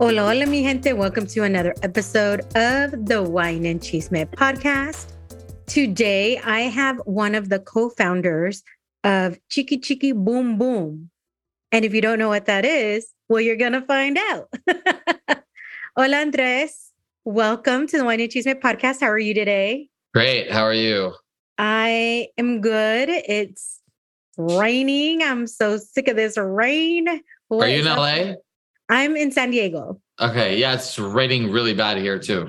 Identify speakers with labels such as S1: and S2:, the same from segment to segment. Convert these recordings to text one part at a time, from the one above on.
S1: Hola, hola, mi gente. Welcome to another episode of the Wine and Chisme podcast. Today, I have one of the co founders of Chiki Chiki Boom Boom. And if you don't know what that is, well, you're going to find out. hola, Andres. Welcome to the Wine and Chisme podcast. How are you today?
S2: Great. How are you?
S1: I am good. It's raining. I'm so sick of this rain.
S2: What are you in LA?
S1: I'm in San Diego.
S2: Okay. Yeah, it's raining really bad here too.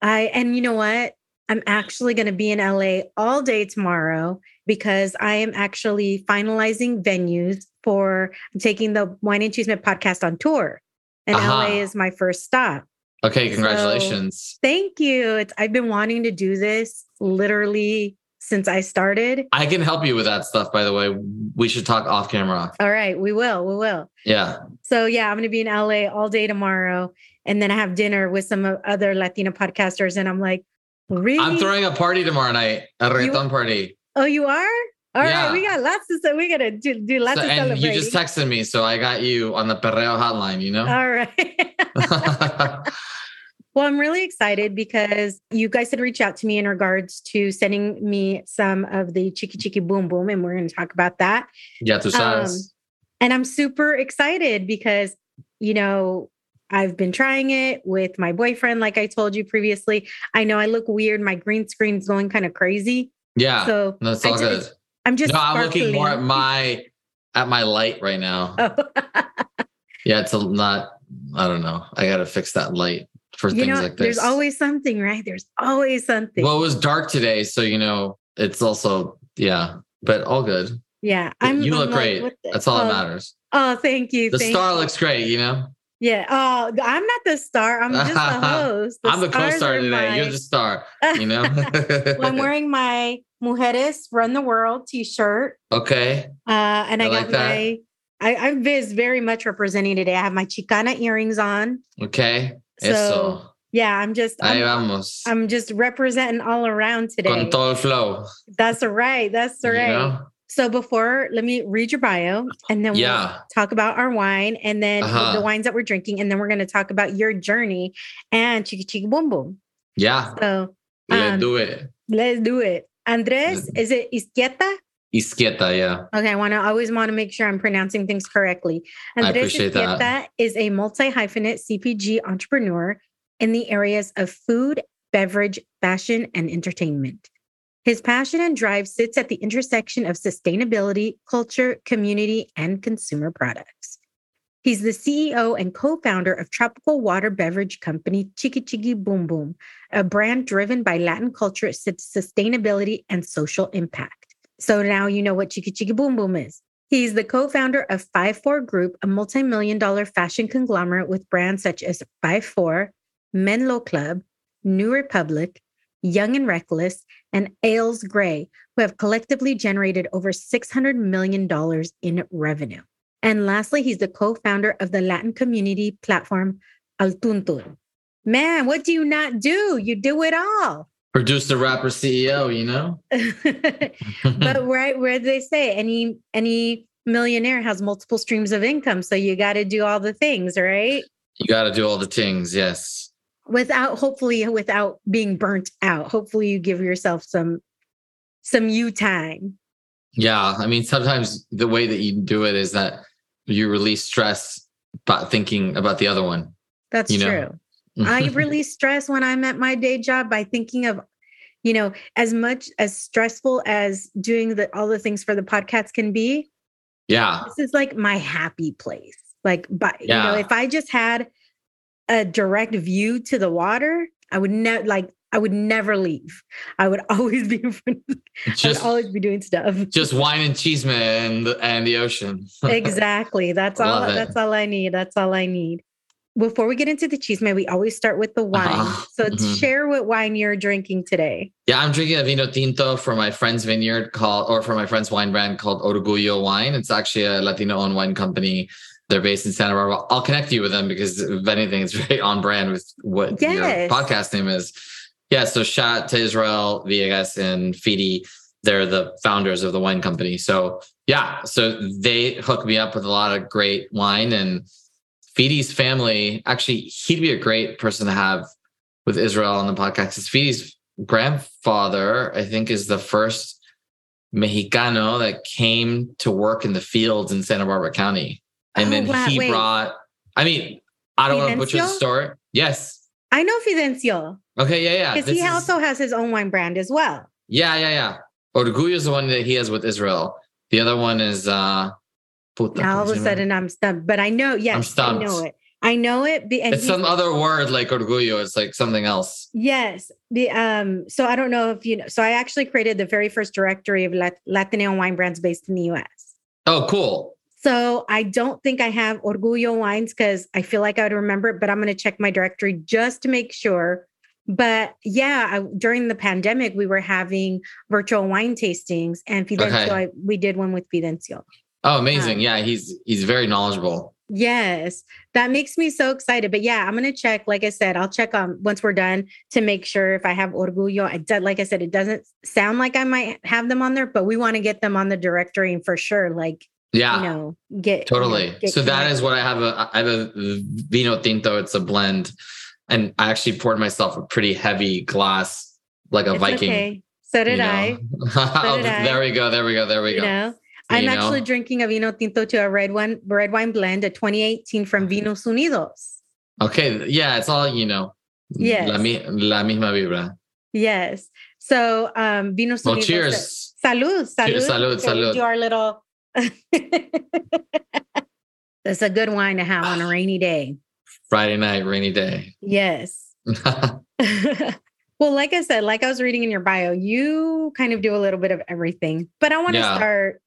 S1: I and you know what? I'm actually going to be in LA all day tomorrow because I am actually finalizing venues for taking the Wine and Chisme podcast on tour. And uh-huh. LA is my first stop.
S2: Okay, congratulations.
S1: So, thank you. It's I've been wanting to do this literally since I started.
S2: I can help you with that stuff, by the way. We should talk off camera.
S1: All right, we will. We will.
S2: Yeah.
S1: So, yeah, I'm going to be in LA all day tomorrow. And then I have dinner with some other Latina podcasters. And I'm like, really?
S2: I'm throwing a party tomorrow night, a reggaeton party.
S1: Oh, you are? All yeah. right, we got lots to say. We gotta do, do lots so, of
S2: and you just texted me, so I got you on the Perreo hotline. You know.
S1: All right. Well, I'm really excited because you guys had reached out to me in regards to sending me some of the Chiki Chiki Boom Boom, and we're going to talk about that.
S2: Yeah, tu sabes. Um,
S1: and I'm super excited because, you know, I've been trying it with my boyfriend, like I told you previously. I know I look weird. My green screen's going kind of crazy.
S2: Yeah.
S1: So
S2: that's all good.
S1: I'm just.
S2: No, I'm looking more at my at my light right now. Oh. yeah, it's a, not. I don't know. I got to fix that light for you things
S1: know,
S2: like this.
S1: There's always something, right? There's always something.
S2: Well, it was dark today, so you know, it's also yeah, but all good.
S1: Yeah,
S2: I'm. You I'm look like, great. That's all
S1: oh,
S2: that matters.
S1: Oh, thank you.
S2: The
S1: thank
S2: star
S1: you.
S2: looks great. You know.
S1: Yeah. Oh, I'm not the star. I'm just the host.
S2: The I'm the co-star today. My... You're the star. You know.
S1: well, I'm wearing my Mujeres Run the World T-shirt.
S2: Okay.
S1: Uh, and I, I got like my. I, I'm Viz very much representing today. I have my Chicana earrings on.
S2: Okay.
S1: So Eso. yeah, I'm just I'm,
S2: vamos.
S1: I'm just representing all around today.
S2: Con todo el flow.
S1: That's right. That's right. You know? So before, let me read your bio and then yeah. we'll talk about our wine and then uh-huh. the wines that we're drinking. And then we're going to talk about your journey and Chiki Chiki Boom Boom.
S2: Yeah.
S1: So
S2: um, let's do it.
S1: Let's do it. Andres, is it Izquieta?
S2: Izquieta, yeah.
S1: Okay, I want to always want to make sure I'm pronouncing things correctly.
S2: Andres I appreciate
S1: Izquieta
S2: that.
S1: is a multi-hyphenate CPG entrepreneur in the areas of food, beverage, fashion, and entertainment. His passion and drive sits at the intersection of sustainability, culture, community, and consumer products. He's the CEO and co founder of tropical water beverage company Chiki Chiki Boom Boom, a brand driven by Latin culture, sustainability, and social impact. So now you know what Chiki Chiki Boom Boom is. He's the co founder of 5 4 Group, a multi million dollar fashion conglomerate with brands such as 5 4, Menlo Club, New Republic, Young and Reckless, and Ales Grey, who have collectively generated over $600 million in revenue. And lastly, he's the co founder of the Latin community platform Al Tuntun. Man, what do you not do? You do it all.
S2: Producer, rapper, CEO, you know.
S1: but right where they say any any millionaire has multiple streams of income, so you got to do all the things, right?
S2: You got to do all the things, yes.
S1: Without hopefully without being burnt out. Hopefully you give yourself some some you time.
S2: Yeah. I mean, sometimes the way that you do it is that you release stress by thinking about the other one.
S1: That's you true. I mm-hmm. release stress when I'm at my day job by thinking of, you know, as much as stressful as doing the all the things for the podcast can be.
S2: Yeah.
S1: This is like my happy place. Like, but yeah. you know, if I just had a direct view to the water, I would never like I would never leave. I would always be in front of, just, always be doing stuff.
S2: Just wine and chisme and, and the ocean.
S1: exactly. That's all that's all I need. That's all I need. Before we get into the chisme, we always start with the wine. Uh-huh. So mm-hmm. share what wine you're drinking today.
S2: Yeah, I'm drinking a vino tinto from my friend's vineyard called or from my friend's wine brand called Orgullo Wine. It's actually a Latino owned wine company they're based in Santa Barbara. I'll connect you with them because if anything, it's very on brand with what yes. your podcast name is. Yeah. So shout out to Israel Villegas and Fidi. They're the founders of the wine company. So yeah. So they hooked me up with a lot of great wine and Fidi's family. Actually, he'd be a great person to have with Israel on the podcast. Because Fidi's grandfather, I think, is the first Mexicano that came to work in the fields in Santa Barbara County. And oh, then wow, he wait. brought, I mean, I don't want to butcher the story. Yes.
S1: I know Fidencio.
S2: Okay, yeah, yeah.
S1: Because he is... also has his own wine brand as well.
S2: Yeah, yeah, yeah. Orgullo is the one that he has with Israel. The other one is uh
S1: puta, now all of a sudden I'm stumped. But I know, yes, I'm stumped. I know it. I know it.
S2: it's some other word like orgullo. It's like something else.
S1: Yes. The um. So I don't know if you know. So I actually created the very first directory of Lat- Latino wine brands based in the U.S.
S2: Oh, cool.
S1: So I don't think I have Orgullo wines because I feel like I would remember it, but I'm going to check my directory just to make sure. But yeah, I, during the pandemic, we were having virtual wine tastings, and Fidencio, okay. I, we did one with Fidencio.
S2: Oh, amazing! Um, yeah, he's he's very knowledgeable.
S1: Yes, that makes me so excited. But yeah, I'm gonna check. Like I said, I'll check on um, once we're done to make sure if I have Orgullo. I did, like I said, it doesn't sound like I might have them on there, but we want to get them on the directory and for sure. Like
S2: yeah
S1: you know get
S2: totally
S1: you
S2: know, get so that is what i have a i have a vino tinto it's a blend and i actually poured myself a pretty heavy glass like a it's viking okay.
S1: so did i
S2: so did there we go there we go there we
S1: you
S2: go
S1: know? I'm actually drinking a vino tinto to a red one, red wine blend, a 2018 from Vinos Unidos.
S2: Okay, yeah, it's all you know.
S1: Yes.
S2: La, la misma vibra.
S1: Yes. So, um, Vinos
S2: well, Unidos. Cheers.
S1: Salud, salud.
S2: Cheers, salud, salud.
S1: Do our little That's a good wine to have on a rainy day.
S2: Friday night, rainy day.
S1: Yes. well, like I said, like I was reading in your bio, you kind of do a little bit of everything. But I want to yeah. start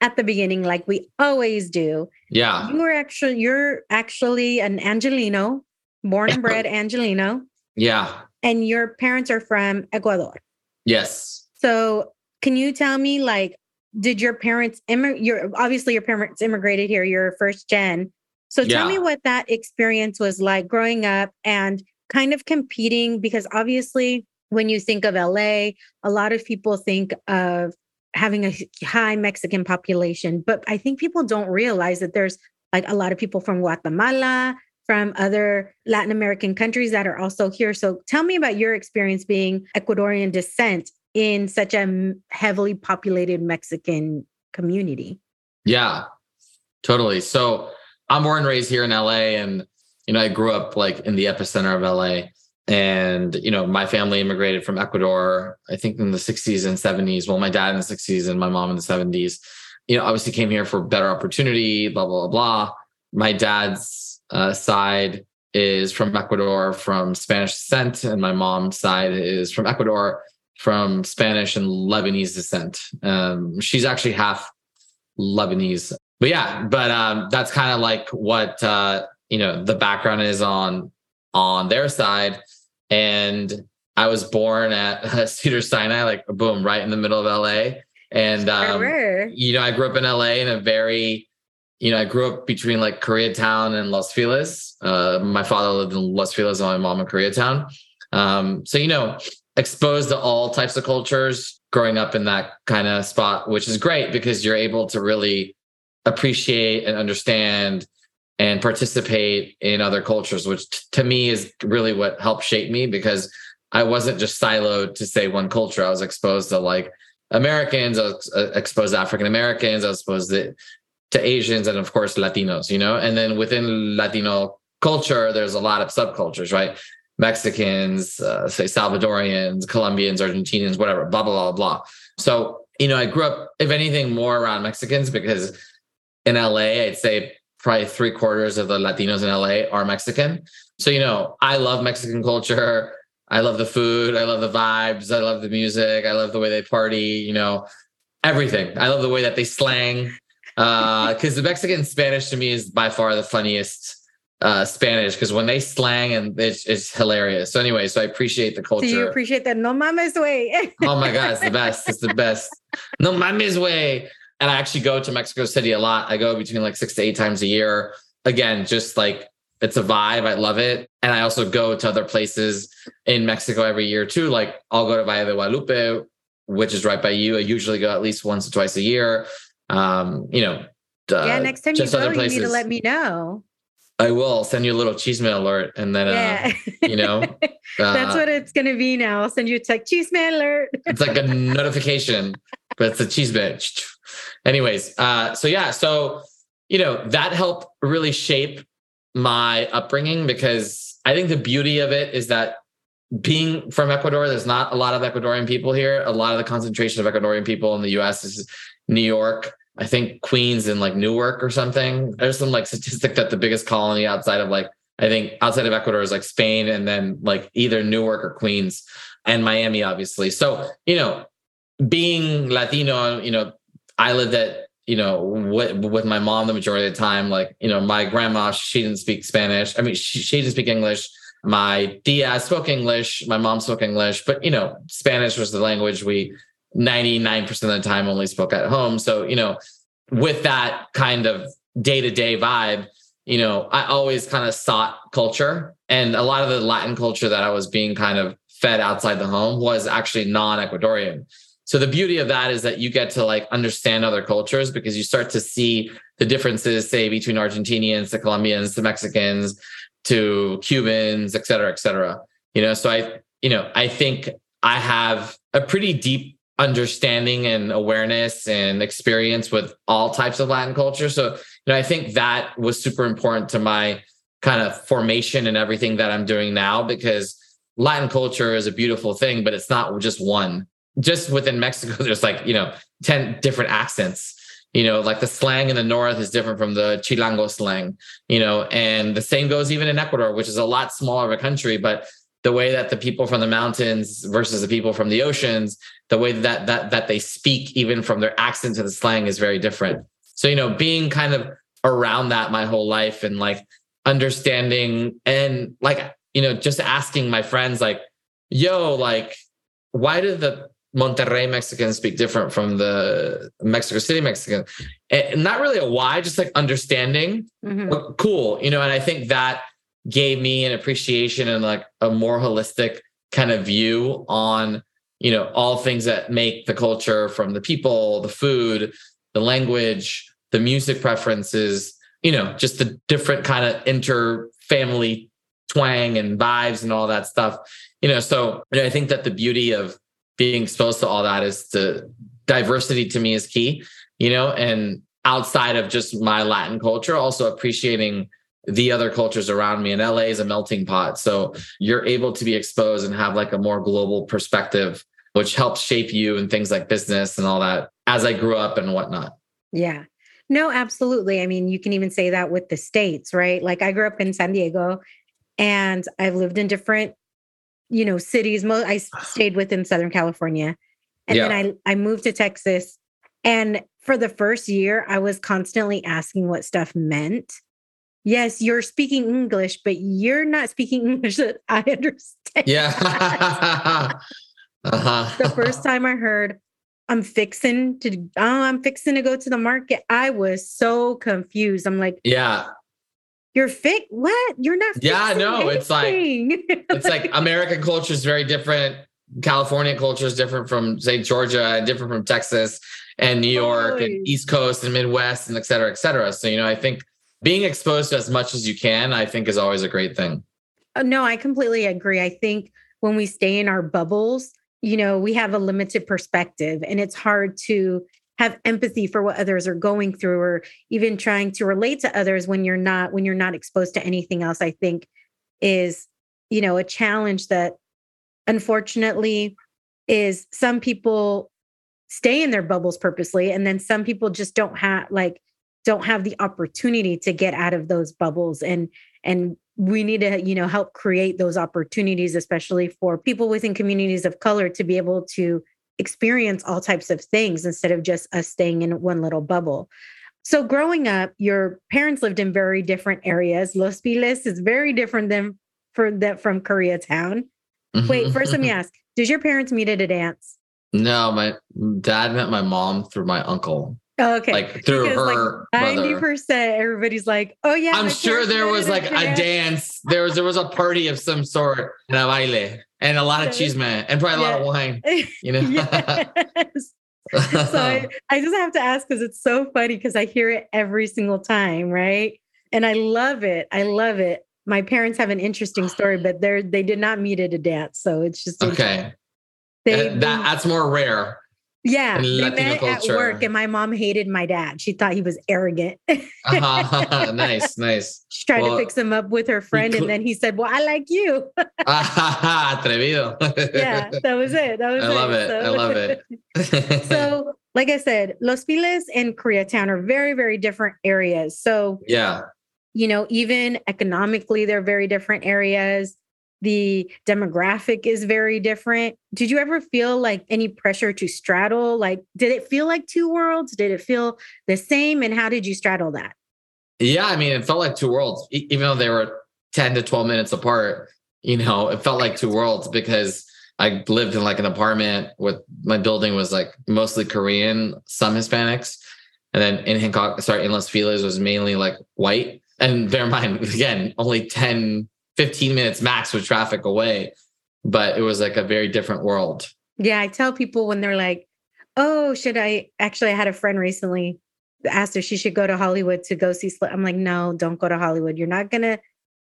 S1: at the beginning, like we always do.
S2: Yeah.
S1: You are actually you're actually an Angelino, born and bred Angelino.
S2: Yeah.
S1: And your parents are from Ecuador.
S2: Yes.
S1: So can you tell me like did your parents immigrate? Your obviously your parents immigrated here. You're first gen. So tell yeah. me what that experience was like growing up and kind of competing because obviously when you think of LA, a lot of people think of having a high Mexican population, but I think people don't realize that there's like a lot of people from Guatemala, from other Latin American countries that are also here. So tell me about your experience being Ecuadorian descent in such a heavily populated Mexican community.
S2: Yeah, totally. So I'm born and raised here in LA, and you know I grew up like in the epicenter of LA. And you know, my family immigrated from Ecuador, I think in the 60s and 70s. Well, my dad in the 60s and my mom in the 70s. You know, obviously came here for better opportunity, blah blah blah. My dad's uh, side is from Ecuador, from Spanish descent, and my mom's side is from Ecuador from Spanish and Lebanese descent. Um, she's actually half Lebanese. But yeah, but um, that's kind of like what uh, you know the background is on on their side. And I was born at Cedar Sinai, like boom, right in the middle of LA. And um, you know, I grew up in LA in a very, you know, I grew up between like Koreatown and Los Feliz. Uh, my father lived in Los Feliz and my mom in Koreatown. Um, so you know, exposed to all types of cultures growing up in that kind of spot, which is great because you're able to really appreciate and understand and participate in other cultures, which t- to me is really what helped shape me because I wasn't just siloed to say one culture. I was exposed to like Americans, I was uh, exposed to African Americans, I was exposed to, to Asians, and of course Latinos. You know, and then within Latino culture, there's a lot of subcultures, right? Mexicans, uh, say Salvadorians, Colombians, Argentinians, whatever, blah, blah, blah, blah. So, you know, I grew up, if anything, more around Mexicans because in LA, I'd say probably three quarters of the Latinos in LA are Mexican. So, you know, I love Mexican culture. I love the food. I love the vibes. I love the music. I love the way they party, you know, everything. I love the way that they slang. Because uh, the Mexican Spanish to me is by far the funniest uh, Spanish because when they slang and it's, it's hilarious. So anyway, so I appreciate the culture.
S1: Do you appreciate that? No mames way.
S2: oh my god, it's the best. It's the best. No mames way. And I actually go to Mexico City a lot. I go between like six to eight times a year. Again, just like it's a vibe. I love it. And I also go to other places in Mexico every year too. Like I'll go to Valle de Guadalupe, which is right by you. I usually go at least once or twice a year. Um, you know,
S1: uh, yeah. Next time you go, you need to let me know.
S2: I will send you a little cheese mail alert, and then yeah. uh, you know
S1: that's uh, what it's gonna be now. I'll send you a text cheese mail alert.
S2: it's like a notification, but it's a cheese mail. Anyways, uh, so yeah, so you know that helped really shape my upbringing because I think the beauty of it is that being from Ecuador, there's not a lot of Ecuadorian people here. A lot of the concentration of Ecuadorian people in the U.S. is New York I think Queens and like Newark or something. There's some like statistic that the biggest colony outside of like I think outside of Ecuador is like Spain and then like either Newark or Queens and Miami, obviously. So, you know, being Latino, you know, I lived at, you know, with, with my mom the majority of the time. Like, you know, my grandma, she didn't speak Spanish. I mean, she, she didn't speak English. My tia spoke English. My mom spoke English, but, you know, Spanish was the language we 99% of the time only spoke at home. So, you know, with that kind of day to day vibe, you know, I always kind of sought culture. And a lot of the Latin culture that I was being kind of fed outside the home was actually non Ecuadorian. So the beauty of that is that you get to like understand other cultures because you start to see the differences, say, between Argentinians to Colombians to Mexicans to Cubans, et cetera, et cetera. You know, so I, you know, I think I have a pretty deep understanding and awareness and experience with all types of Latin culture. So, you know, I think that was super important to my kind of formation and everything that I'm doing now because Latin culture is a beautiful thing, but it's not just one. Just within Mexico, there's like, you know, 10 different accents. You know, like the slang in the north is different from the Chilango slang, you know, and the same goes even in Ecuador, which is a lot smaller of a country, but the way that the people from the mountains versus the people from the oceans, the way that that that they speak, even from their accent to the slang, is very different. So you know, being kind of around that my whole life and like understanding and like you know just asking my friends like, "Yo, like, why do the Monterrey Mexicans speak different from the Mexico City Mexican?" And not really a why, just like understanding. Mm-hmm. Cool, you know. And I think that gave me an appreciation and like a more holistic kind of view on you know all things that make the culture from the people the food the language the music preferences you know just the different kind of inter family twang and vibes and all that stuff you know so you know, i think that the beauty of being exposed to all that is the diversity to me is key you know and outside of just my latin culture also appreciating the other cultures around me. And LA is a melting pot. So you're able to be exposed and have like a more global perspective, which helps shape you and things like business and all that as I grew up and whatnot.
S1: Yeah. No, absolutely. I mean, you can even say that with the states, right? Like I grew up in San Diego and I've lived in different, you know, cities. I stayed within Southern California. And yeah. then I, I moved to Texas. And for the first year, I was constantly asking what stuff meant yes, you're speaking English, but you're not speaking English that I understand.
S2: Yeah.
S1: uh-huh. The first time I heard, I'm fixing to, oh, I'm fixing to go to the market. I was so confused. I'm like,
S2: yeah.
S1: You're fit? What? You're not.
S2: Yeah, no. Anything. It's like it's like American culture is very different. California culture is different from say Georgia and different from Texas and New York and East Coast and Midwest and et cetera, et cetera. So you know, I think being exposed to as much as you can, I think is always a great thing.
S1: Uh, no, I completely agree. I think when we stay in our bubbles, you know, we have a limited perspective and it's hard to have empathy for what others are going through or even trying to relate to others when you're not when you're not exposed to anything else i think is you know a challenge that unfortunately is some people stay in their bubbles purposely and then some people just don't have like don't have the opportunity to get out of those bubbles and and we need to you know help create those opportunities especially for people within communities of color to be able to experience all types of things instead of just us staying in one little bubble so growing up your parents lived in very different areas Los Feliz is very different than for that from koreatown wait mm-hmm. first let me ask did your parents meet at a dance
S2: no my dad met my mom through my uncle
S1: Oh, okay.
S2: Like through
S1: Because,
S2: her
S1: like ninety
S2: brother.
S1: percent, everybody's like, "Oh yeah."
S2: I'm sure there was like a dance. There was there was a party of some sort and a baile and a lot of chisme and probably a lot of wine. You know.
S1: yes. so I, I just have to ask because it's so funny because I hear it every single time, right? And I love it. I love it. My parents have an interesting story, but they're they did not meet at a dance, so it's just
S2: okay,
S1: They,
S2: that, that's more rare.
S1: Yeah, they
S2: Latino
S1: met
S2: culture.
S1: at work, and my mom hated my dad. She thought he was arrogant.
S2: Uh-huh. nice, nice.
S1: she tried
S2: Well,
S1: to fix him up with her friend, and then he said, "Well, I like you."
S2: Atrevido.
S1: yeah, that was it. That was
S2: I love it.
S1: So-
S2: I love it.
S1: so, like I said, Los Feliz and Koreatown are very, very different areas. So,
S2: yeah.
S1: you know, even economically, they're very different areas. The demographic is very different. Did you ever feel like any pressure to straddle? Like, did it feel like two worlds? Did it feel the same? And how did you straddle that?
S2: Yeah, I mean, it felt like two worlds, even though they were 10 to 12 minutes apart. You know, it felt like two worlds because I lived in like an apartment with my building was like mostly Korean, some Hispanics. And then in Hancock, sorry, in Los Feliz was mainly like white. And bear in mind, again, only 10, 15 minutes max with traffic away. But it was like a very different world.
S1: Yeah, I tell people when they're like, "Oh, should I?" Actually, I had a friend recently asked her she should go to Hollywood to go see. Sl-. I'm like, "No, don't go to Hollywood. You're not gonna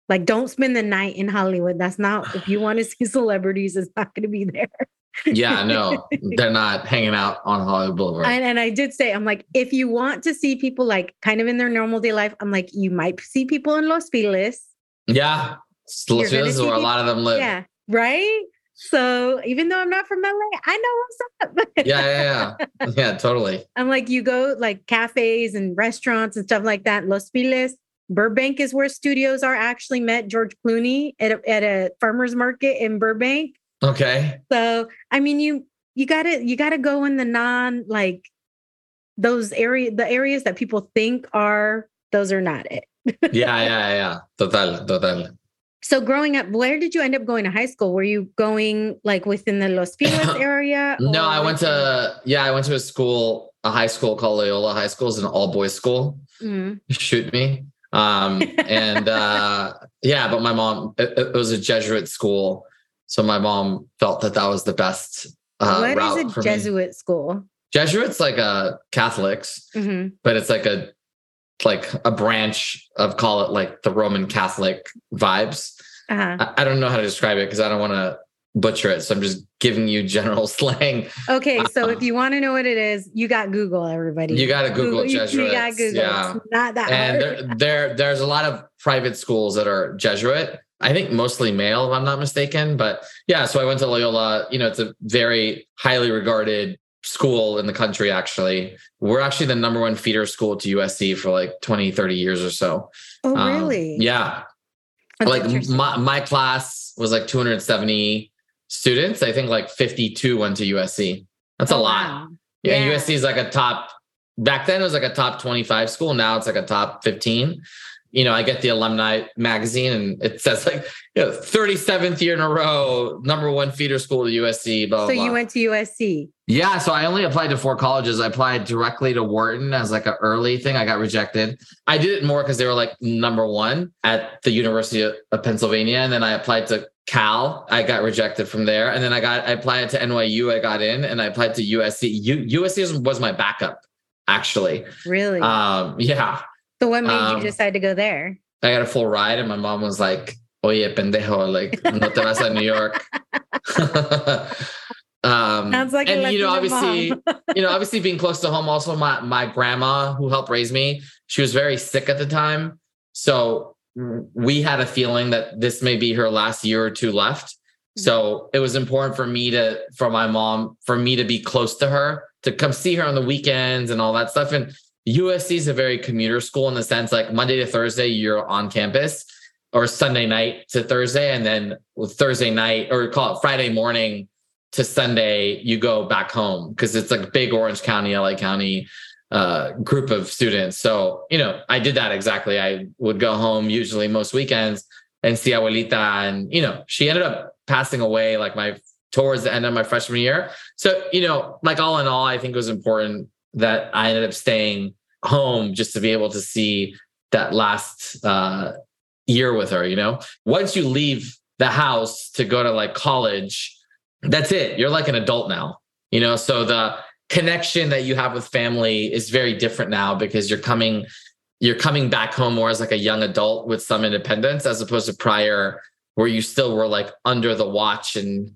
S1: like. Don't spend the night in Hollywood. That's not if you want to see celebrities. It's not going to be there."
S2: Yeah, no, they're not hanging out on Hollywood Boulevard.
S1: And, and I did say, I'm like, if you want to see people like kind of in their normal day life, I'm like, you might see people in Los Feliz.
S2: yeah. Los is where a lot of them live.
S1: Yeah, right. So even though I'm not from LA, I know what's up.
S2: yeah, yeah, yeah. Yeah, totally.
S1: I'm like, you go like cafes and restaurants and stuff like that. Los Feliz, Burbank is where studios are. I actually met George Clooney at a, at a farmer's market in Burbank.
S2: Okay.
S1: So I mean, you you gotta you gotta go in the non like those area the areas that people think are those are not it.
S2: Yeah, yeah, yeah. Total, total.
S1: So growing up, where did you end up going to high school? Were you going like within the Los Feliz area?
S2: No, I went to yeah, I went to a school, a high school called Loyola High School. It's an all boys school.
S1: Mm.
S2: Shoot me. Um, and uh, yeah, but my mom, it, it was a Jesuit school, so my mom felt that that was the best uh,
S1: What is a
S2: for me.
S1: Jesuit school?
S2: Jesuits like uh Catholics,
S1: Mhm.
S2: but it's like a like a branch of call it like the Roman Catholic vibes.
S1: Uh-huh.
S2: I, I don't know how to describe it because I don't want to butcher it. So I'm just giving you general slang.
S1: Okay, so
S2: Um,
S1: if you want to know what it is, you got Google, everybody.
S2: You got to Google
S1: you-
S2: Jesuits.
S1: You, got Google.
S2: Yeah.
S1: It's not that
S2: And there, there, there's a lot of private schools that are Jesuit. I think mostly male, if I'm not mistaken. But yeah, so I went to Loyola. You know, it's a very highly regarded school in the country, actually. We're actually the number one feeder school to USC for like 20, 30 years or so.
S1: oh,
S2: Um,
S1: really?
S2: Yeah.
S1: That's
S2: like my, my class was like 270 students. I think like 52 went to USC. That's a
S1: Oh,
S2: lot.
S1: wow.
S2: Yeah,
S1: Yeah.
S2: USC is like a top. Back then, it was like a top twenty-five school. Now it's like a top fifteen. You know, I get the alumni magazine, and it says like you know, thirty-seventh year in a row, number one feeder school to USC. Blah blah.
S1: So
S2: blah.
S1: you went to USC.
S2: Yeah, so I only applied to four colleges. I applied directly to Wharton as like an early thing. I got rejected. I did it more because they were like number one at the University of Pennsylvania, and then I applied to Cal. I got rejected from there, and then I got I applied to NYU. I got in, and I applied to USC. U, USC was- was my backup, actually.
S1: Really?
S2: Um, yeah,
S1: so what made
S2: um,
S1: you decide to go there?
S2: I got a full ride, and my mom was like, "Oye, pendejo, like no te vas a New York." Um,
S1: Sounds like
S2: and you know, obviously, you know, obviously being close to home. Also, my my grandma who helped raise me, she was very sick at the time, so we had a feeling that this may be her last year or two left. So it was important for me to, for my mom, for me to be close to her, to come see her on the weekends and all that stuff. And USC is a very commuter school in the sense like Monday to Thursday, you're on campus or Sunday night to Thursday. And then Thursday night or call it Friday morning to Sunday, you go back home because it's like big Orange County, LA County uh, group of students. So, you know, I did that exactly. I would go home usually most weekends and see abuelita. And, you know, she ended up passing away like my towards the end of my freshman year. So, you know, like all in all, I think it was important that I ended up staying home just to be able to see that last uh, year with her. You know, once you leave the house to go to like college, that's it. You're like an adult now. You know, so the connection that you have with family is very different now because you're coming you're coming back home more as like a young adult with some independence as opposed to prior where you still were like under the watch and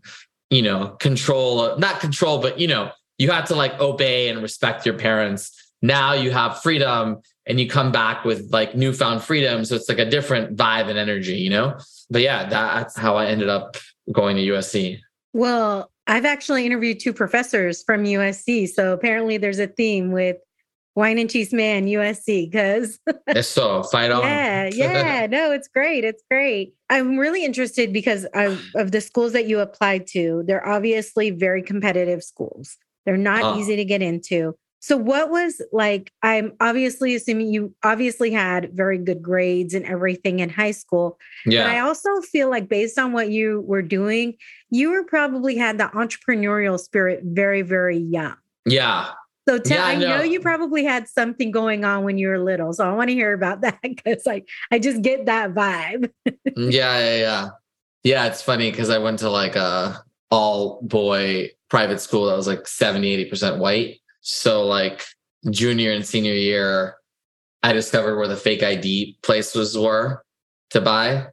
S2: you know control not control but you know you had to like obey and respect your parents now you have freedom and you come back with like newfound freedom so it's like a different vibe and energy you know but yeah that's how i ended up going to usc
S1: Well, I've actually interviewed two professors from USC. So apparently there's a theme with wine and chisme USC because
S2: so fight on
S1: yeah, yeah, no, it's great. It's great. I'm really interested because of, of the schools that you applied to. They're obviously very competitive schools. They're not
S2: Oh.
S1: easy to get into. So what was like I'm obviously assuming you obviously had very good grades and everything in high school. Yeah. But I also feel like based on what you were doing, you were probably had the entrepreneurial spirit very, very young.
S2: yeah
S1: So tell,
S2: Yeah, I
S1: I know.
S2: know.
S1: you probably had something going on when you were little. So I want to hear about that because like I just get that vibe.
S2: Mm, yeah yeah yeah yeah it's funny because i went to like a all boy private school that was like 70 80% white so like junior and senior year i discovered where the fake id places were to buy.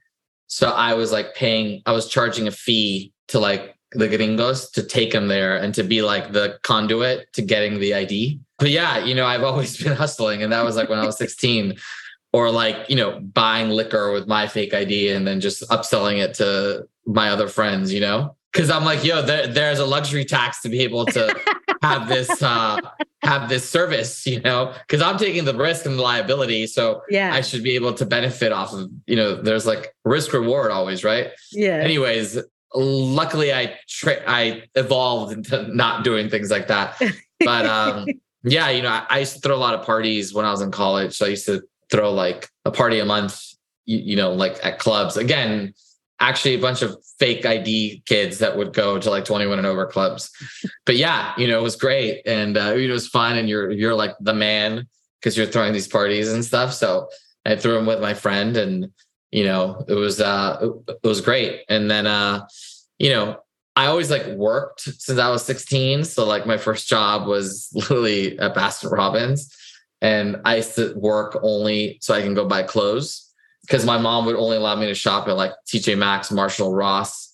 S2: So i was like paying i was charging a fee to like the gringos to take them there and to be like the conduit to getting the id but yeah you know i've always been hustling and that was like when i was 16 or like you know buying liquor with my fake id and then just upselling it to my other friends you know? Because i'm like yo there, there's a luxury tax to be able to have this uh have this service you know because i'm taking the risk and the liability so
S1: Yeah.
S2: i should be able to benefit off of you know there's like risk reward always right
S1: yeah.
S2: anyways luckily i tra- i evolved into not doing things like that but um yeah you know I, I used to throw a lot of parties when i was in college so i used to throw like a party a month you, you know like at clubs again actually a bunch of fake id kids that would go to like 21 and over clubs. But yeah you know it was great. And uh, it was fun. And you're you're like the man because you're throwing these parties and stuff. So i threw them with my friend and you know it was uh it, was great. And then uh you know I always like worked since I was 16. So like my first job was literally at Baskin Robbins. And I used to work only so I can go buy clothes because my mom would only allow me to shop at like TJ Maxx, Marshall, Ross,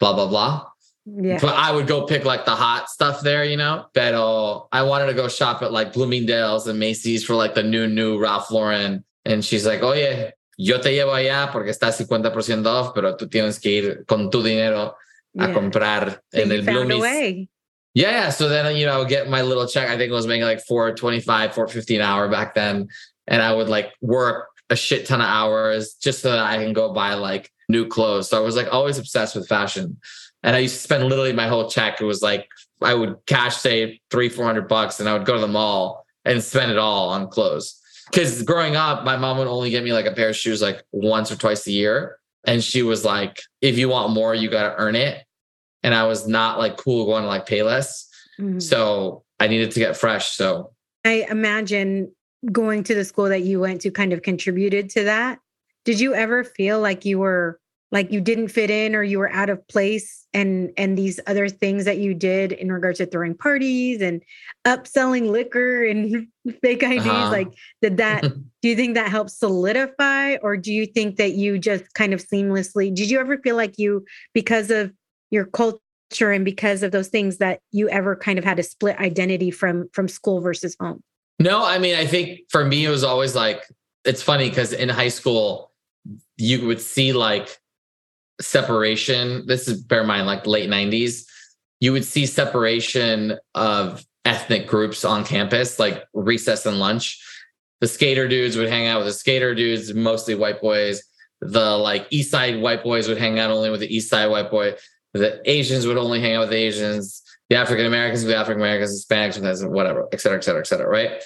S2: blah, blah, blah.
S1: yeah.
S2: But I would go pick like the hot stuff there, you know. But uh, I wanted to go shop at like Bloomingdale's and Macy's for like the new, new Ralph Lauren. And she's like, "Oh yeah, yo te llevo allá porque está 50% off, pero tú tienes que ir con tu dinero a
S1: yeah.
S2: comprar
S1: So
S2: en el
S1: found a
S2: Bloomies.
S1: way.
S2: Yeah, yeah. So then you know, I would get my little check. I think it was making like 425, 450 an hour back then. And I would like work a shit ton of hours just so that I can go buy like new clothes. So I was like always obsessed with fashion. And I used to spend literally my whole check. It was like I would cash say three, four hundred bucks, and I would go to the mall and spend it all on clothes. Because growing up, my mom would only get me like a pair of shoes like once or twice a year. And she was like, if you want more, you got to earn it. And I was not like cool going to like Payless.
S1: Mhm.
S2: So I needed to get fresh. So
S1: I imagine going to the school that you went to kind of contributed to that. Did you ever feel like you were like you didn't fit in or you were out of place and and these other things that you did in regards to throwing parties and upselling liquor and fake IDs
S2: Uh-huh.
S1: like did that do you think that helped solidify or do you think that you just kind of seamlessly did you ever feel like you because of your culture culture and because of those things that you ever kind of had a split identity from from school versus home?
S2: No, I mean, I think for me, it was always like, it's funny because in high school, you would see like separation. This is bear in mind, like late 90s, you would see separation of ethnic groups on campus, like recess and lunch. The skater dudes would hang out with the skater dudes, mostly white boys. The like East Side white boys would hang out only with the East Side white boy. The Asians would only hang out with Asians. The African Americans with African Americans, Hispanics whatever, et cetera, et cetera, et cetera. Right.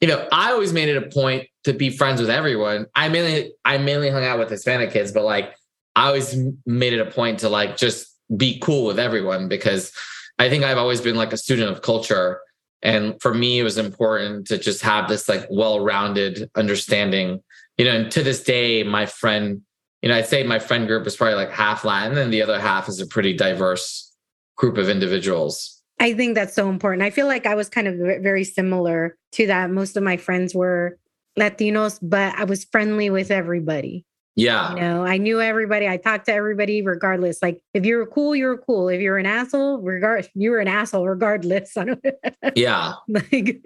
S2: You know, I always made it a point to be friends with everyone. I mainly, I mainly hung out with Hispanic kids, but like I always made it a point to like just be cool with everyone because I think I've always been like a student of culture. And for me, it was important to just have this like well-rounded understanding. You know, and to this day, my friend, you know, I'd say my friend group is probably like half Latin and the other half is a pretty diverse group of individuals.
S1: I think that's so important. I feel like I was kind of very similar to that. Most of my friends were Latinos, but I was friendly with everybody.
S2: Yeah.
S1: You know, I knew everybody. I talked to everybody regardless. Like if you were cool, you were cool. If you're an asshole, regard you were an asshole regardless.
S2: yeah.
S1: like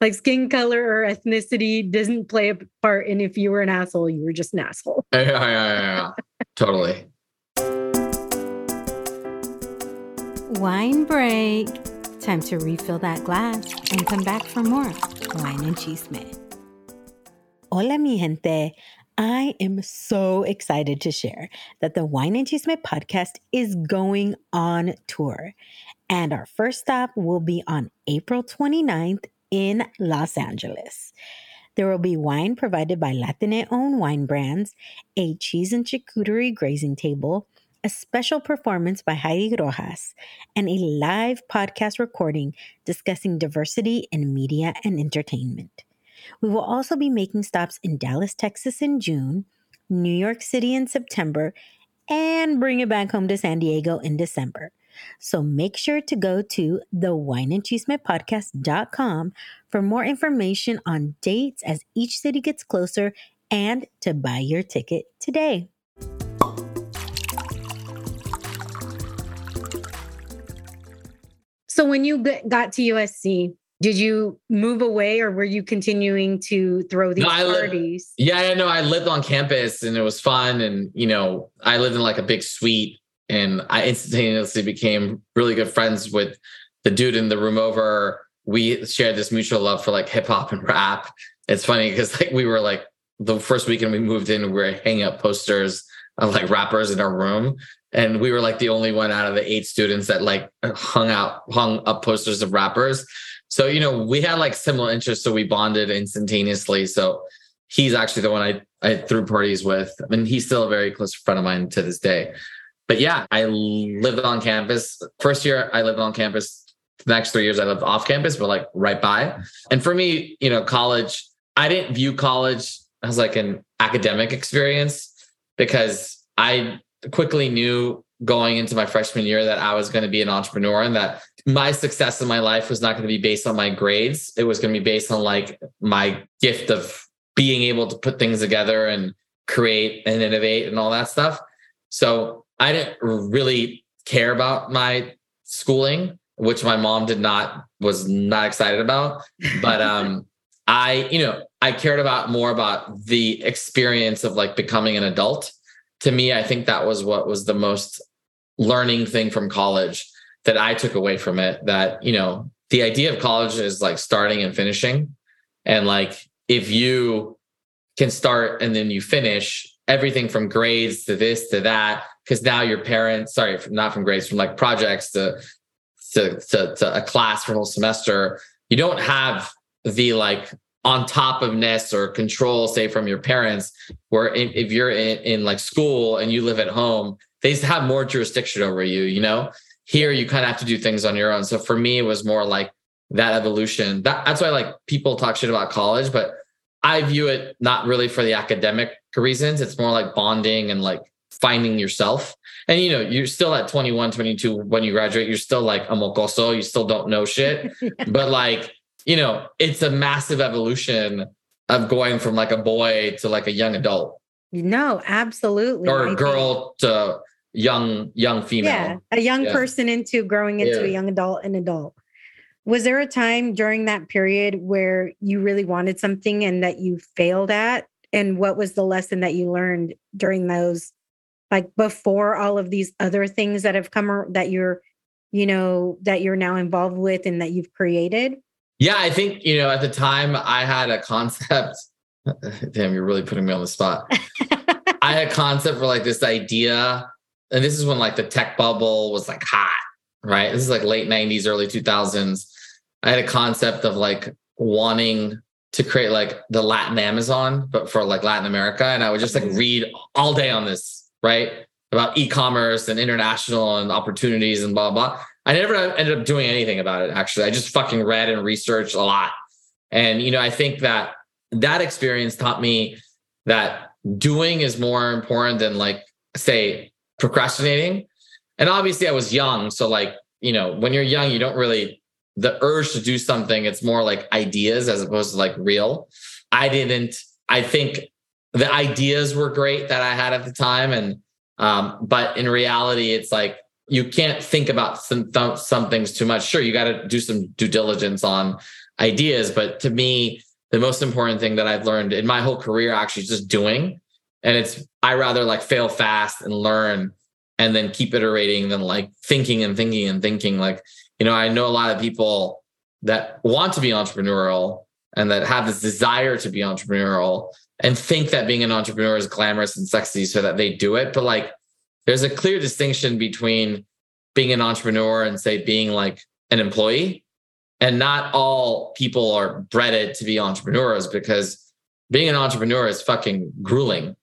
S1: like skin color or ethnicity doesn't play a part in if you were an asshole, you were just an asshole.
S2: Yeah, yeah, yeah, yeah. totally.
S1: Wine break. Time to refill that glass and come back for more wine and chisme. Hola, mi gente. I am so excited to share that the Wine and Chisme podcast is going on tour. And our first stop will be on April 29th in Los Angeles. There will be wine provided by Latine owned wine brands, a cheese and charcuterie grazing table, a special performance by Heidi Rojas, and a live podcast recording discussing diversity in media and entertainment. We will also be making stops in Dallas, Texas in June, New York City in September, and bring it back home to San Diego in December. So make sure to go to the wineandchismepodcast.com for more information on dates as each city gets closer and to buy your ticket today. So when you got to USC, did you move away or were you continuing to throw these no, parties?
S2: Li- yeah, I know. I lived on campus and it was fun. And, you know, I lived in like a big suite and I instantaneously became really good friends with the dude in the room over. We shared this mutual love for like hip hop and rap. It's funny because like we were like the first weekend we moved in, we were hanging up posters of like rappers in our room. And we were like the only one out of the eight students that like hung out, hung up posters of rappers. So, you know, we had like similar interests. So we bonded instantaneously. So he's actually the one I, I threw parties with. I mean, he's still a very close friend of mine to this day. But yeah, I lived on campus. First year I lived on campus. The next three years I lived off campus, but like right by. And for me, you know, college, I didn't view college as like an academic experience because I quickly knew going into my freshman year that I was going to be an entrepreneur and that my success in my life was not going to be based on my grades. It was going to be based on like my gift of being able to put things together and create and innovate and all that stuff. So I didn't really care about my schooling, which my mom did not was not excited about. But um I, you know, I cared about more about the experience of like becoming an adult to me, I think that was what was the most learning thing from college that I took away from it. That, you know, the idea of college is like starting and finishing. And like, if you can start and then you finish everything from grades to this to that, because now your parents, sorry, not from grades, from like projects to, to, to, to a class for a whole semester, you don't have the like on top of ness or control, say from your parents, where if you're in, in like school and you live at home, they have more jurisdiction over you, you know? Here you kind of have to do things on your own. So for me, it was more like that evolution. That, that's why like people talk shit about college, but I view it not really for the academic reasons. It's more like bonding and like finding yourself. And you know, you're still at 21, 22 when you graduate, you're still like a mocoso, you still don't know shit. yeah. But like you know, it's a massive evolution of going from like a boy to like a young adult.
S1: No, absolutely.
S2: Or a girl to, young young female.
S1: Yeah, a young
S2: Yeah.
S1: person into growing into
S2: Yeah.
S1: a young adult and adult. Was there a time during that period where you really wanted something and that you failed at? And what was the lesson that you learned during those, like before all of these other things that have come that you're, you know, that you're now involved with and that you've created?
S2: Yeah, I think, you know, at the time I had a concept. Damn, you're really putting me on the spot. I had a concept for like this idea. And this is when like the tech bubble was like hot, right? This is like late 90s, early 2000s. I had a concept of like wanting to create like the Latin Amazon, but for like Latin America. And I would just like mm-hmm. read all day on this, right? About e-commerce and international and opportunities and blah, blah. I never ended up doing anything about it, actually. I just fucking read and researched a lot. And, you know, I think that that experience taught me that doing is more important than like, say, procrastinating. And obviously, I was young. So, like, you know, when you're young, you don't really, the urge to do something, it's more like ideas as opposed to like real. I didn't, I think the ideas were great that I had at the time. And, um, but in reality, it's like, you can't think about some, th- some things too much. Sure, you got to do some due diligence on ideas. But to me, the most important thing that I've learned in my whole career actually is just doing. And it's, I rather like fail fast and learn and then keep iterating than like thinking and thinking and thinking. Like, you know, I know a lot of people that want to be entrepreneurial and that have this desire to be entrepreneurial and think that being an entrepreneur is glamorous and sexy so that they do it. But like, there's a clear distinction between being an entrepreneur and say being like an employee. And not all people are bred to be entrepreneurs because being an entrepreneur is fucking grueling.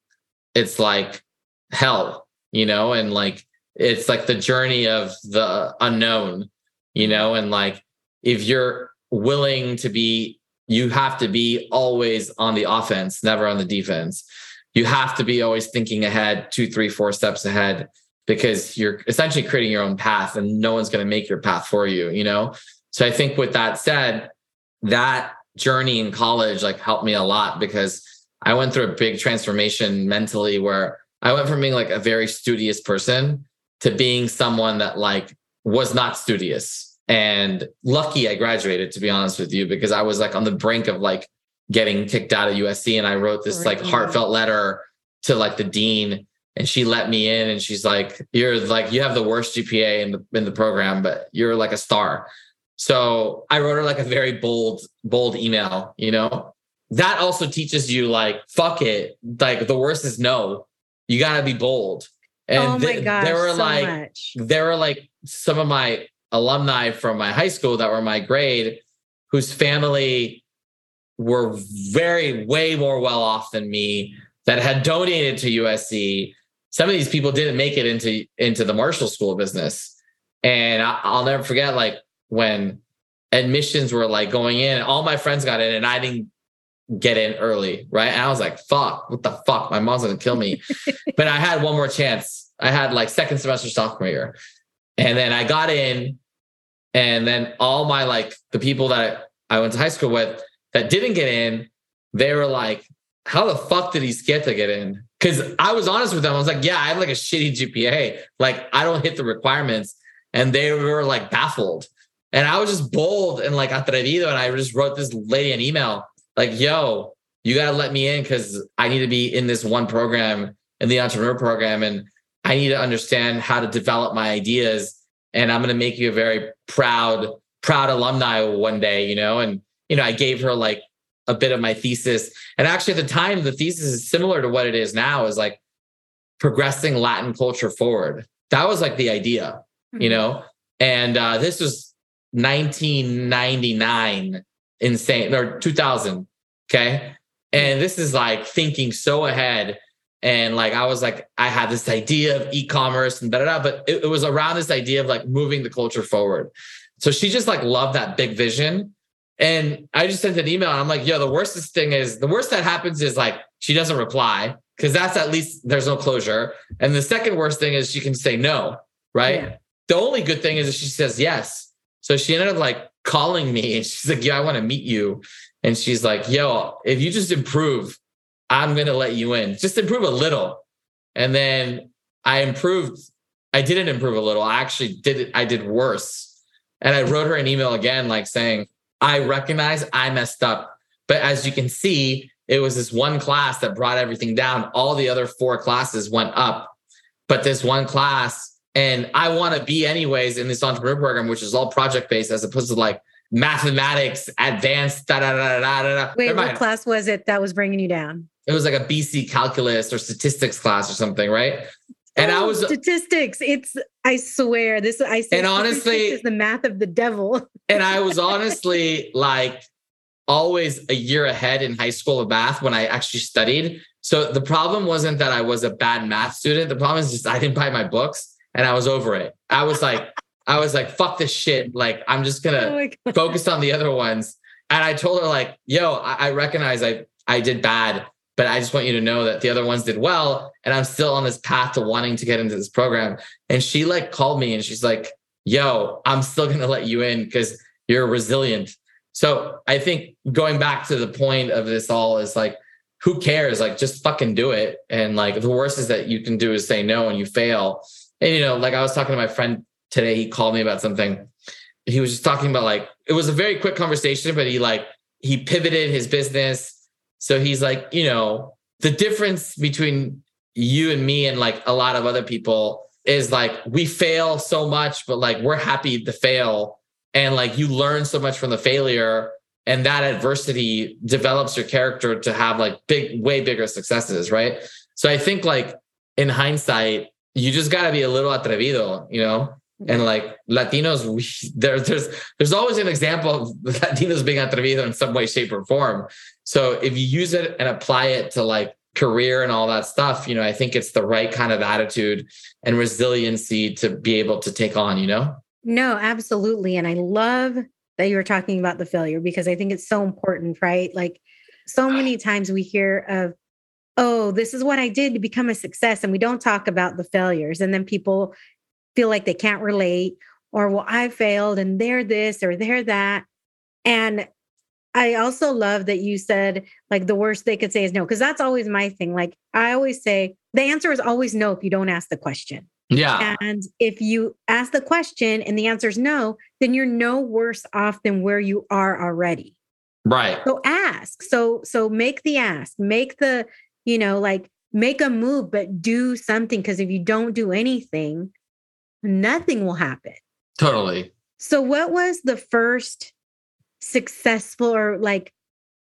S2: It's like hell, you know, and like it's like the journey of the unknown, you know, and like if you're willing to be, you have to be always on the offense, never on the defense. You have to be always thinking ahead two three four steps ahead because you're essentially creating your own path and no one's going to make your path for you you know? So i think with that said that journey in college like helped me a lot because i went through a big transformation mentally where i went from being like a very studious person to being someone that like was not studious and lucky i graduated to be honest with you because i was like on the brink of like getting kicked out of USC and I wrote this like heartfelt letter to like the dean and she let me in and she's like you're like you have the worst GPA in the in the program but you're like a star. So I wrote her like a very bold bold email, you know. That also teaches you like fuck it. Like the worst is no. You got to be bold. And
S1: oh my
S2: th-
S1: gosh,
S2: there were
S1: so
S2: like
S1: much.
S2: there were like some of my alumni from my high school that were my grade whose family were very way more well off than me that had donated to USC. Some of these people didn't make it into into the Marshall School business, and I'll never forget like when admissions were like going in, all my friends got in, and I didn't get in early, right? And I was like, "Fuck, what the fuck? My mom's gonna kill me." but I had one more chance. I had like second semester sophomore year, and then I got in, and then all my like the people that I went to high school with that didn't get in, they were like, how the fuck did he get to get in? Because I was honest with them. I was like, yeah, I have like a shitty GPA. Like, I don't hit the requirements. And they were like baffled. And I was just bold and like atrevido. And I just wrote this lady an email like, yo, you got to let me in because I need to be in this one program, in the entrepreneur program. And I need to understand how to develop my ideas. And I'm going to make you a very proud, proud alumni one day, you know? And, you know, I gave her like a bit of my thesis. And actually, at the time, the thesis is similar to what it is now is like progressing Latin culture forward. That was like the idea,
S1: Mm-hmm.
S2: you know? And uh, this was 1999, insane, or 2000. Okay. And this is like thinking so ahead. And like, I was like, I had this idea of e commerce and da da da, but it, it was around this idea of like moving the culture forward. So she just like loved that big vision. And I just sent an email and I'm like, yo, the worstest thing is the worst that happens is like she doesn't reply because that's at least there's no closure. And the second worst thing is she can say no, right?
S1: Yeah.
S2: The only good thing is that she says yes. So she ended up like calling me and she's like, yeah, I want to meet you. And she's like, yo, if you just improve, I'm going to let you in. Just improve a little. And then I improved I didn't improve a little. I actually did it. I did worse. And I wrote her an email again, like saying, I recognize I messed up. But as you can see, it was this one class that brought everything down. All the other four classes went up. But this one class, and I want to be anyways in this entrepreneur program, which is all project based as opposed to like mathematics, advanced, da da da da da.
S1: Wait, what class was it that was bringing you down?
S2: It was like a BC calculus or statistics class or something, right? And oh, I was
S1: statistics. It's I swear this. I say
S2: and honestly,
S1: is the math of the devil.
S2: and I was honestly like always a year ahead in high school of math when I actually studied. So the problem wasn't that I was a bad math student. The problem is just I didn't buy my books and I was over it. I was like, I was like, fuck this shit. Like, I'm just gonna oh focus on the other ones. And I told her, like, yo, I, I recognize I I did bad, but I just want you to know that the other ones did well. And I'm still on this path to wanting to get into this program. And she like called me and she's like, yo, I'm still gonna let you in because you're resilient. So I think going back to the point of this all is like, who cares? Like, just fucking do it. And like, the worst is that you can do is say no and you fail. And, you know, like I was talking to my friend today, he called me about something. He was just talking about like, it was a very quick conversation, but he like, he pivoted his business. So he's like, you know, the difference between you and me and like a lot of other people is like we fail so much, but like we're happy to fail and like you learn so much from the failure and that adversity develops your character to have like big way bigger successes right so i think like in hindsight you just got to be a little atrevido you know and like latinos we, there, there's there's always an example of latinos being atrevido in some way shape or form so if you use it and apply it to like career and all that stuff you know i think it's the right kind of attitude and resiliency to be able to take on you know
S1: no, absolutely. And I love that you were talking about the failure because I think it's so important, right? Like so ah. many times we hear of, oh, this is what I did to become a success. And we don't talk about the failures. And then people feel like they can't relate or, well, I failed and they're this or they're that. And I also love that you said like the worst they could say is no, because that's always my thing. Like I always say the answer is always no if you don't ask the question.
S2: Yeah.
S1: And if you ask the question and the answer is no, then you're no worse off than where you are already.
S2: Right.
S1: So ask. So so make the ask. Make the, you know, like make a move, but do something. Because if you don't do anything, nothing will happen.
S2: Totally.
S1: So what was the first successful or like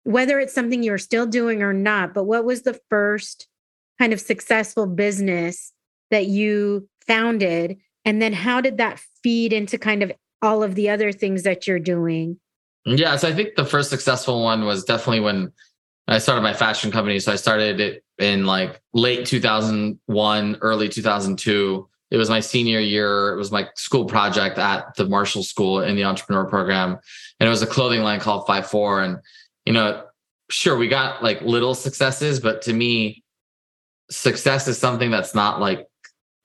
S1: whether it's something you're still doing or not, but what was the first kind of successful business that you founded and then how did that feed into kind of all of the other things that you're doing
S2: yeah so i think the first successful one was definitely when i started my fashion company so i started it in like late 2001 early 2002 it was my senior year it was my school project at the marshall school in the entrepreneur program and it was a clothing line called five four and you know sure we got like little successes but to me success is something that's not like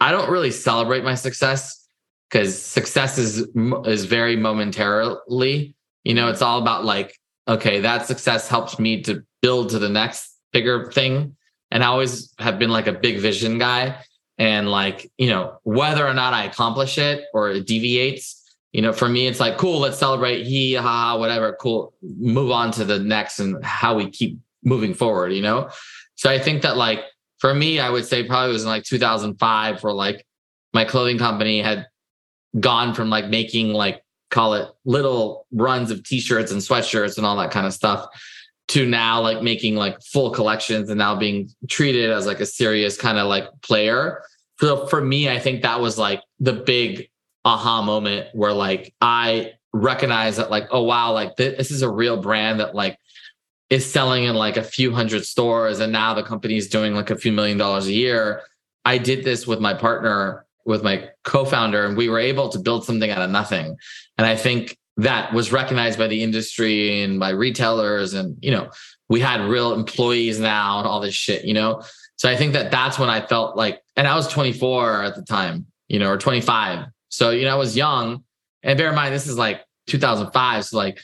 S2: I don't really celebrate my success because success is is very momentarily. You know, it's all about like, okay, that success helps me to build to the next bigger thing. And I always have been like a big vision guy. And like, you know, whether or not I accomplish it or it deviates, you know, for me, it's like, cool, let's celebrate, he, ha, whatever, cool, move on to the next and how we keep moving forward, you know? So I think that like for me, I would say probably was in like 2005 where like my clothing company had gone from like making like call it little runs of t-shirts and sweatshirts and all that kind of stuff to now like making like full collections and now being treated as like a serious kind of like player. So for me, I think that was like the big aha moment where like I recognize that like, oh wow, like this is a real brand that like is selling in like a few hundred stores and now the company's doing like a few million dollars a year. I did this with my partner, with my co-founder, and we were able to build something out of nothing. And I think that was recognized by the industry and by retailers and you know, we had real employees now and all this shit, you know. So I think that that's when I felt like and I was 24 at the time, you know, or 25. So, you know, I was young. And bear in mind this is like 2005, so like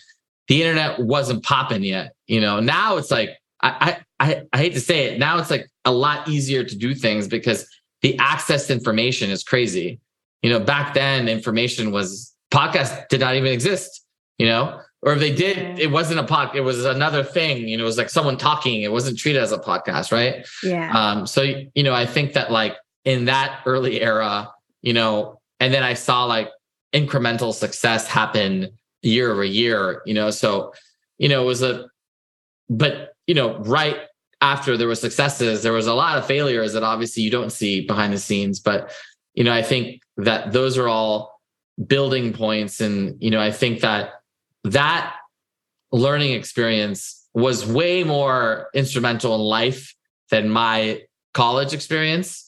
S2: the internet wasn't popping yet. You know, now it's like I, I I hate to say it. Now it's like a lot easier to do things because the access to information is crazy. You know, back then information was podcast did not even exist, you know, or if they did, it wasn't a pod, it was another thing, you know, it was like someone talking. It wasn't treated as a podcast, right?
S1: Yeah.
S2: Um, so you know, I think that like in that early era, you know, and then I saw like incremental success happen year over year, you know. So, you know, it was a but you know, right after there were successes, there was a lot of failures that obviously you don't see behind the scenes. But, you know, I think that those are all building points. And, you know, I think that that learning experience was way more instrumental in life than my college experience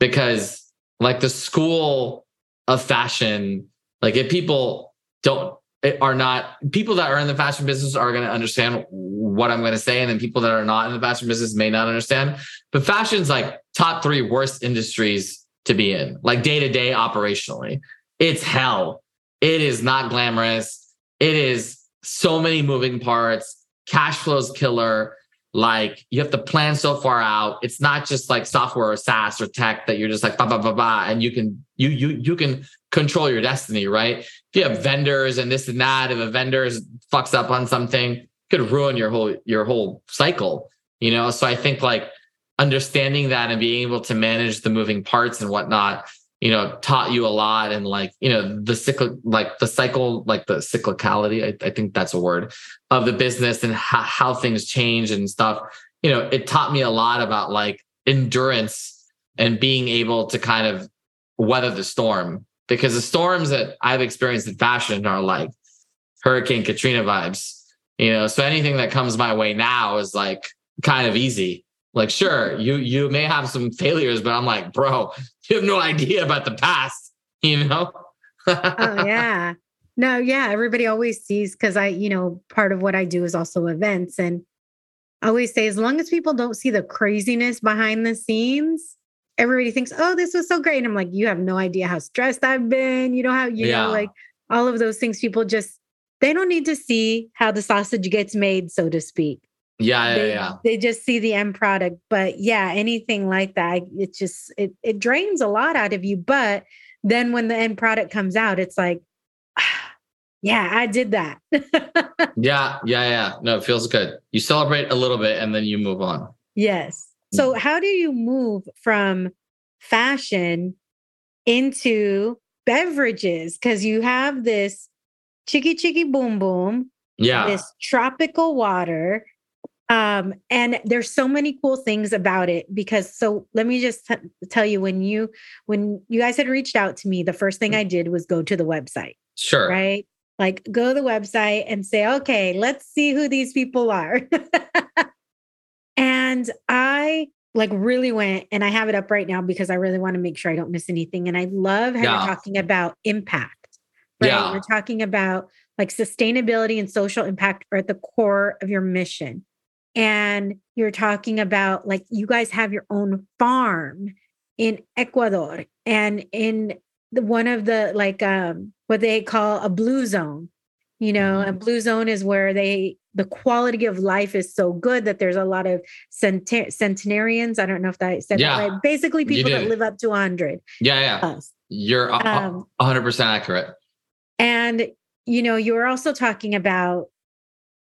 S2: because like the school of fashion like if people don't are not people that are in the fashion business are going to understand what I'm going to say, and then people that are not in the fashion business may not understand. But fashion's like top three worst industries to be in, like day to day operationally. It's hell. It is not glamorous. It is so many moving parts. Cash flow's killer. Like you have to plan so far out. It's not just like software or SaaS or tech that you're just like ba ba ba ba, and you can you you you can control your destiny, right? If you have vendors and this and that, if a vendor fucks up on something, could ruin your whole your whole cycle. You know, so I think like understanding that and being able to manage the moving parts and whatnot you know taught you a lot and like you know the cycle like the cycle like the cyclicality I, I think that's a word of the business and how, how things change and stuff. You know it taught me a lot about like endurance and being able to kind of weather the storm because the storms that i've experienced in fashion are like hurricane katrina vibes you know? So anything that comes my way now is like kind of easy. Like, sure, you you may have some failures, but I'm like, bro, you have no idea about the past, you know?
S1: oh yeah. No, yeah. Everybody always sees because I, you know, part of what I do is also events. And I always say, as long as people don't see the craziness behind the scenes, everybody thinks, oh, this was so great. And I'm like, you have no idea how stressed I've been. You know how, you yeah. know, like all of those things people just they don't need to see how the sausage gets made, so to speak.
S2: Yeah,
S1: they,
S2: yeah, yeah.
S1: They just see the end product. But yeah, anything like that, it just it it drains a lot out of you. But then when the end product comes out, it's like, yeah, I did that.
S2: yeah, yeah, yeah. No, it feels good. You celebrate a little bit and then you move on.
S1: Yes. So mm-hmm. how do you move from fashion into beverages? Because you have this Chiki Chiki Boom Boom.
S2: Yeah.
S1: This tropical water um, and there's so many cool things about it because so let me just t- tell you when you when you guys had reached out to me, the first thing I did was go to the website.
S2: Sure.
S1: Right? Like go to the website and say, okay, let's see who these people are. and I like really went and I have it up right now because I really want to make sure I don't miss anything. And I love how yeah. you're talking about impact. Right. Yeah. You're talking about like sustainability and social impact are at the core of your mission and you're talking about like you guys have your own farm in Ecuador and in the, one of the like um what they call a blue zone. You know mm-hmm. a blue zone is where they the quality of life is so good that there's a lot of centenarians. I don't know if i said yeah, that right. Basically people that live up to 100
S2: yeah yeah. Plus. you're um, 100% accurate.
S1: and you know you're also talking about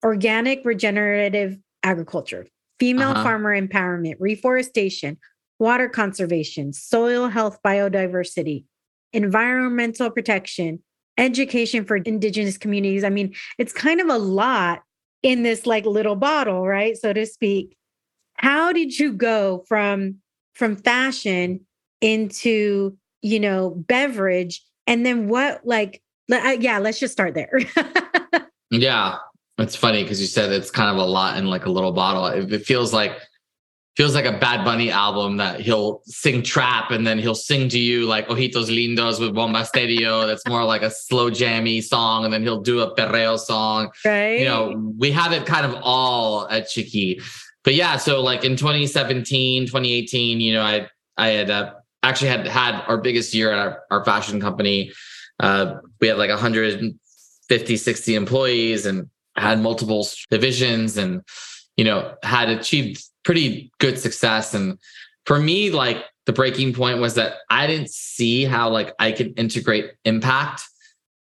S1: organic regenerative agriculture, female uh-huh. farmer empowerment, reforestation, water conservation, soil health, biodiversity, environmental protection, education for indigenous communities. I mean, it's kind of a lot in this like little bottle, right? So to speak. How did you go from from fashion into, you know, beverage and then what like yeah, let's just start there.
S2: yeah. It's funny because you said it's kind of a lot in like a little bottle. It, it feels like feels like a Bad Bunny album that he'll sing trap and then he'll sing to you like Ojitos Lindos with Bomba Stereo. That's more like a slow jammy song, and then he'll do a perreo song.
S1: Right.
S2: You know, we have it kind of all at Chiki. But yeah, so like in 2017, 2018, you know, I I had uh, actually had had our biggest year at our, our fashion company. Uh, we had like 150, 60 employees and had multiple divisions and you know had achieved pretty good success. And for me like the breaking point was that I didn't see how like I could integrate impact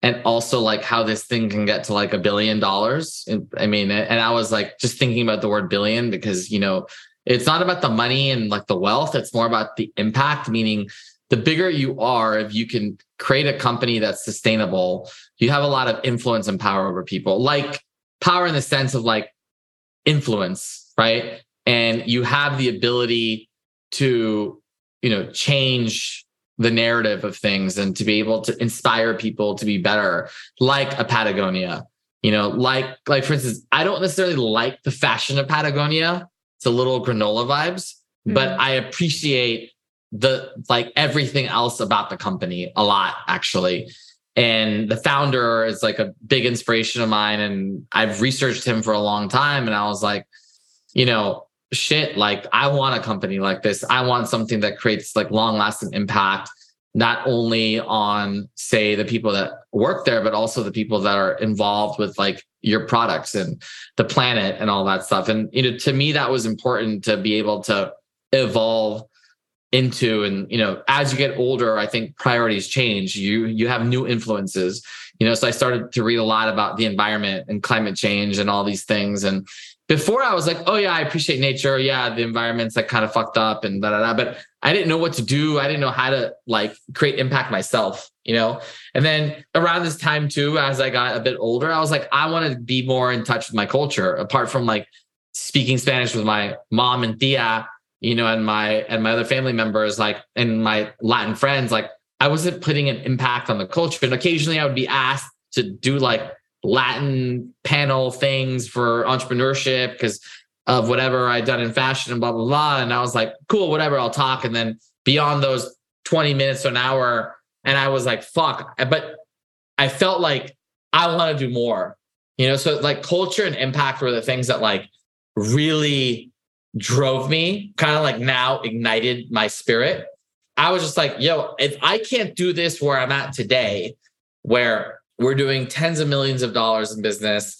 S2: and also like how this thing can get to like a billion dollars. I mean, and I was like just thinking about the word billion because, you know, it's not about the money and like the wealth, it's more about the impact, meaning the bigger you are, if you can create a company that's sustainable, you have a lot of influence and power over people, like power in the sense of like influence, right? And you have the ability to, you know, change the narrative of things and to be able to inspire people to be better, like a Patagonia. You know, like like for instance, I don't necessarily like the fashion of Patagonia. It's a little granola vibes, mm-hmm. but I appreciate the like everything else about the company a lot actually. And the founder is like a big inspiration of mine and I've researched him for a long time and I was like, you know, shit like i want a company like this. I want something that creates like long lasting impact not only on say the people that work there but also the people that are involved with like your products and the planet and all that stuff. And you know to me that was important to be able to evolve into and you know as you get older i think priorities change you you have new influences you know so i started to read a lot about the environment and climate change and all these things and before I was like, oh yeah, I appreciate nature. Yeah, the environment's like kind of fucked up and da da da. But I didn't know what to do. I didn't know how to like create impact myself, you know? And then around this time too, as I got a bit older, I was like, I want to be more in touch with my culture, apart from like speaking Spanish with my mom and tia, you know, and my and my other family members, like and my Latin friends, like I wasn't putting an impact on the culture. And occasionally I would be asked to do like Latin panel things for entrepreneurship because of whatever I'd done in fashion and blah, blah, blah. And I was like, cool, whatever, I'll talk. And then beyond those 20 minutes to an hour, and I was like, fuck. But I felt like I want to do more, you know? So like culture and impact were the things that like really drove me, kind of like now ignited my spirit. I was just like, yo, if I can't do this where I'm at today, where we're doing tens of millions of dollars in business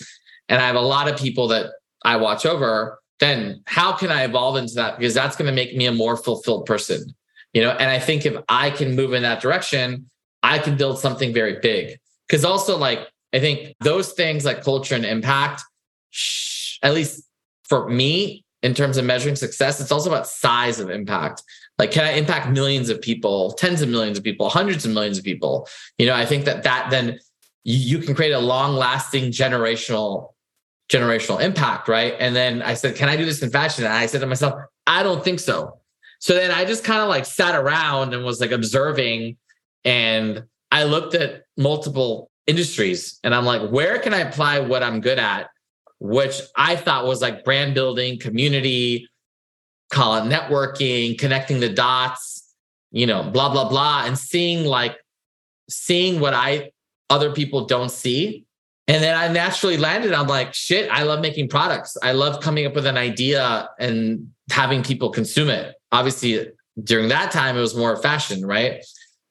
S2: and I have a lot of people that I watch over, then how can I evolve into that? Because that's going to make me a more fulfilled person. You know, and I think if I can move in that direction, I can build something very big. Because also, like, I think those things like culture and impact, at least for me, in terms of measuring success, it's also about size of impact. Like, can I impact millions of people, tens of millions of people, hundreds of millions of people? You know, I think that that then you, can create a long lasting generational generational impact, right? And then I said, Can I do this in fashion? And I said to myself, I don't think so. So then I just kind of like sat around and was like observing. And I looked at multiple industries and I'm like, where can I apply what I'm good at? Which I thought was like brand building, community, call it networking, connecting the dots, you know, blah, blah, blah. And seeing like, seeing what I other people don't see. And then I naturally landed. I'm like, shit, I love making products. I love coming up with an idea and having people consume it. Obviously, during that time, it was more fashion, right?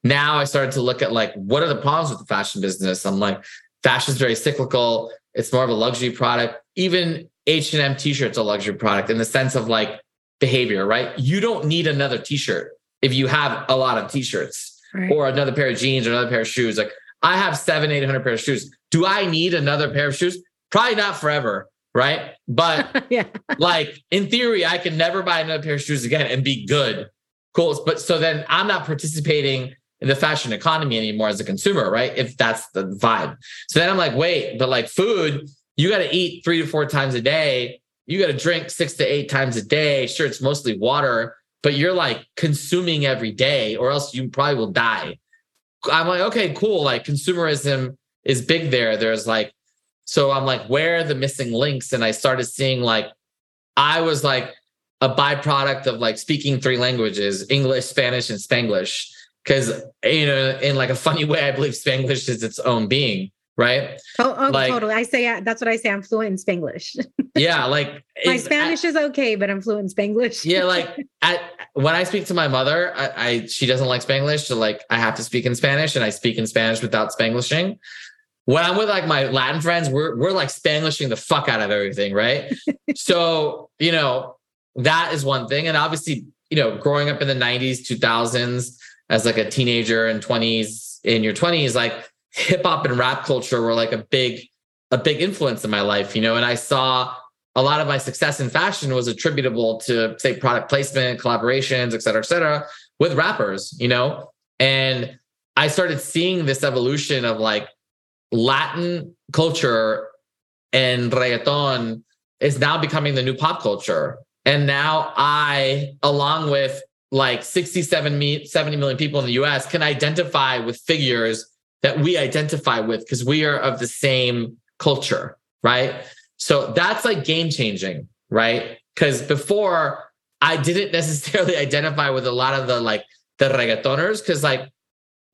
S2: Now I started to look at like, what are the problems with the fashion business? I'm like, fashion is very cyclical. It's more of a luxury product. Even H&M t-shirts a luxury product in the sense of like behavior, right? You don't need another t-shirt if you have a lot of t-shirts right. or another pair of jeans or another pair of shoes. Like I have seven, 800 pair of shoes. Do I need another pair of shoes? Probably not forever. Right. But yeah. like in theory, I can never buy another pair of shoes again and be good. Cool. But so then I'm not participating in the fashion economy anymore as a consumer, right? If that's the vibe. So then I'm like, wait, but like food, you got to eat three to four times a day. You got to drink six to eight times a day. Sure, it's mostly water, but you're like consuming every day, or else you probably will die. I'm like, okay, cool. Like consumerism is big there. There's like, so I'm like, where are the missing links? And I started seeing like, I was like a byproduct of like speaking three languages, English, Spanish, and Spanglish. Cause, you know, in like a funny way, I believe Spanglish is its own being right?
S1: Oh, oh like, totally. I say that's what I say. I'm fluent in Spanglish.
S2: yeah, like
S1: my Spanish is okay, but I'm fluent in Spanglish.
S2: yeah, like at, when I speak to my mother, I, I, she doesn't like Spanglish, so like I have to speak in Spanish, and I speak in Spanish without Spanglishing. When I'm with like my Latin friends, we're we're like Spanglishing the fuck out of everything, right? so you know that is one thing, and obviously you know, growing up in the 90s, 2000s as like a teenager and 20s in your 20s, like hip hop and rap culture were like a big, a big influence in my life, you know, and I saw a lot of my success in fashion was attributable to say product placement, collaborations, et cetera, et cetera, with rappers, you know? And I started seeing this evolution of like Latin culture and reggaeton is now becoming the new pop culture. And now I, along with like 67, 70 million people in the US, can identify with figures that we identify with because we are of the same culture, right? So that's like game changing, right? Because before I didn't necessarily identify with a lot of the like the reggaetoners because like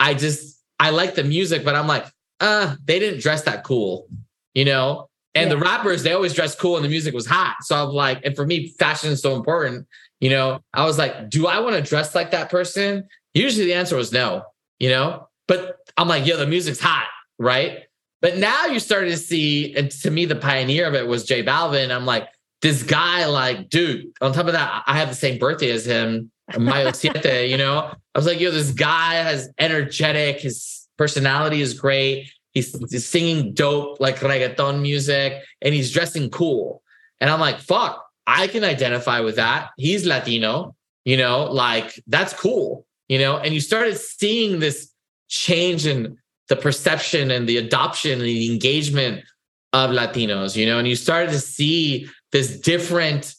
S2: I just I like the music, but I'm like, uh, they didn't dress that cool, you know? And yeah. the rappers, they always dress cool and the music was hot. So I'm like, and for me, fashion is so important. You know, I was like, do I want to dress like that person? Usually the answer was no, you know, but I'm like, yo, the music's hot, right? But now you started to see, and to me, the pioneer of it was J Balvin. I'm like, this guy, like, dude, on top of that, I have the same birthday as him, Mayo Siete, you know? I was like, yo, this guy has energetic, his personality is great. He's, he's singing dope, like reggaeton music, and he's dressing cool. And I'm like, fuck, I can identify with that. He's Latino, you know, like that's cool, you know? And you started seeing this change in the perception and the adoption and the engagement of Latinos, you know, and you started to see this different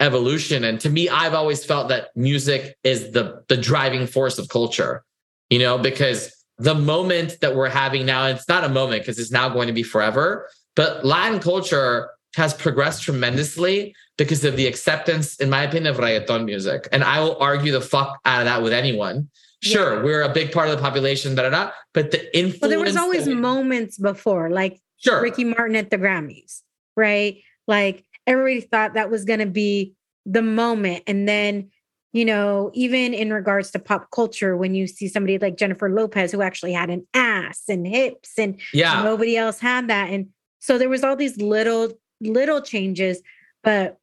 S2: evolution. And to me, I've always felt that music is the the driving force of culture, you know, because the moment that we're having now, it's not a moment because it's now going to be forever, but Latin culture has progressed tremendously because of the acceptance, in my opinion, of reggaeton music. And I will argue the fuck out of that with anyone. Sure, yeah. we're a big part of the population, da, da, da, but the influence.
S1: Well, there was always moments before, like sure. Ricky Martin at the Grammys, right? Like everybody thought that was going to be the moment. And then, you know, even in regards to pop culture, when you see somebody like Jennifer Lopez who actually had an ass and hips and yeah. nobody else had that. And so there was all these little, little changes, but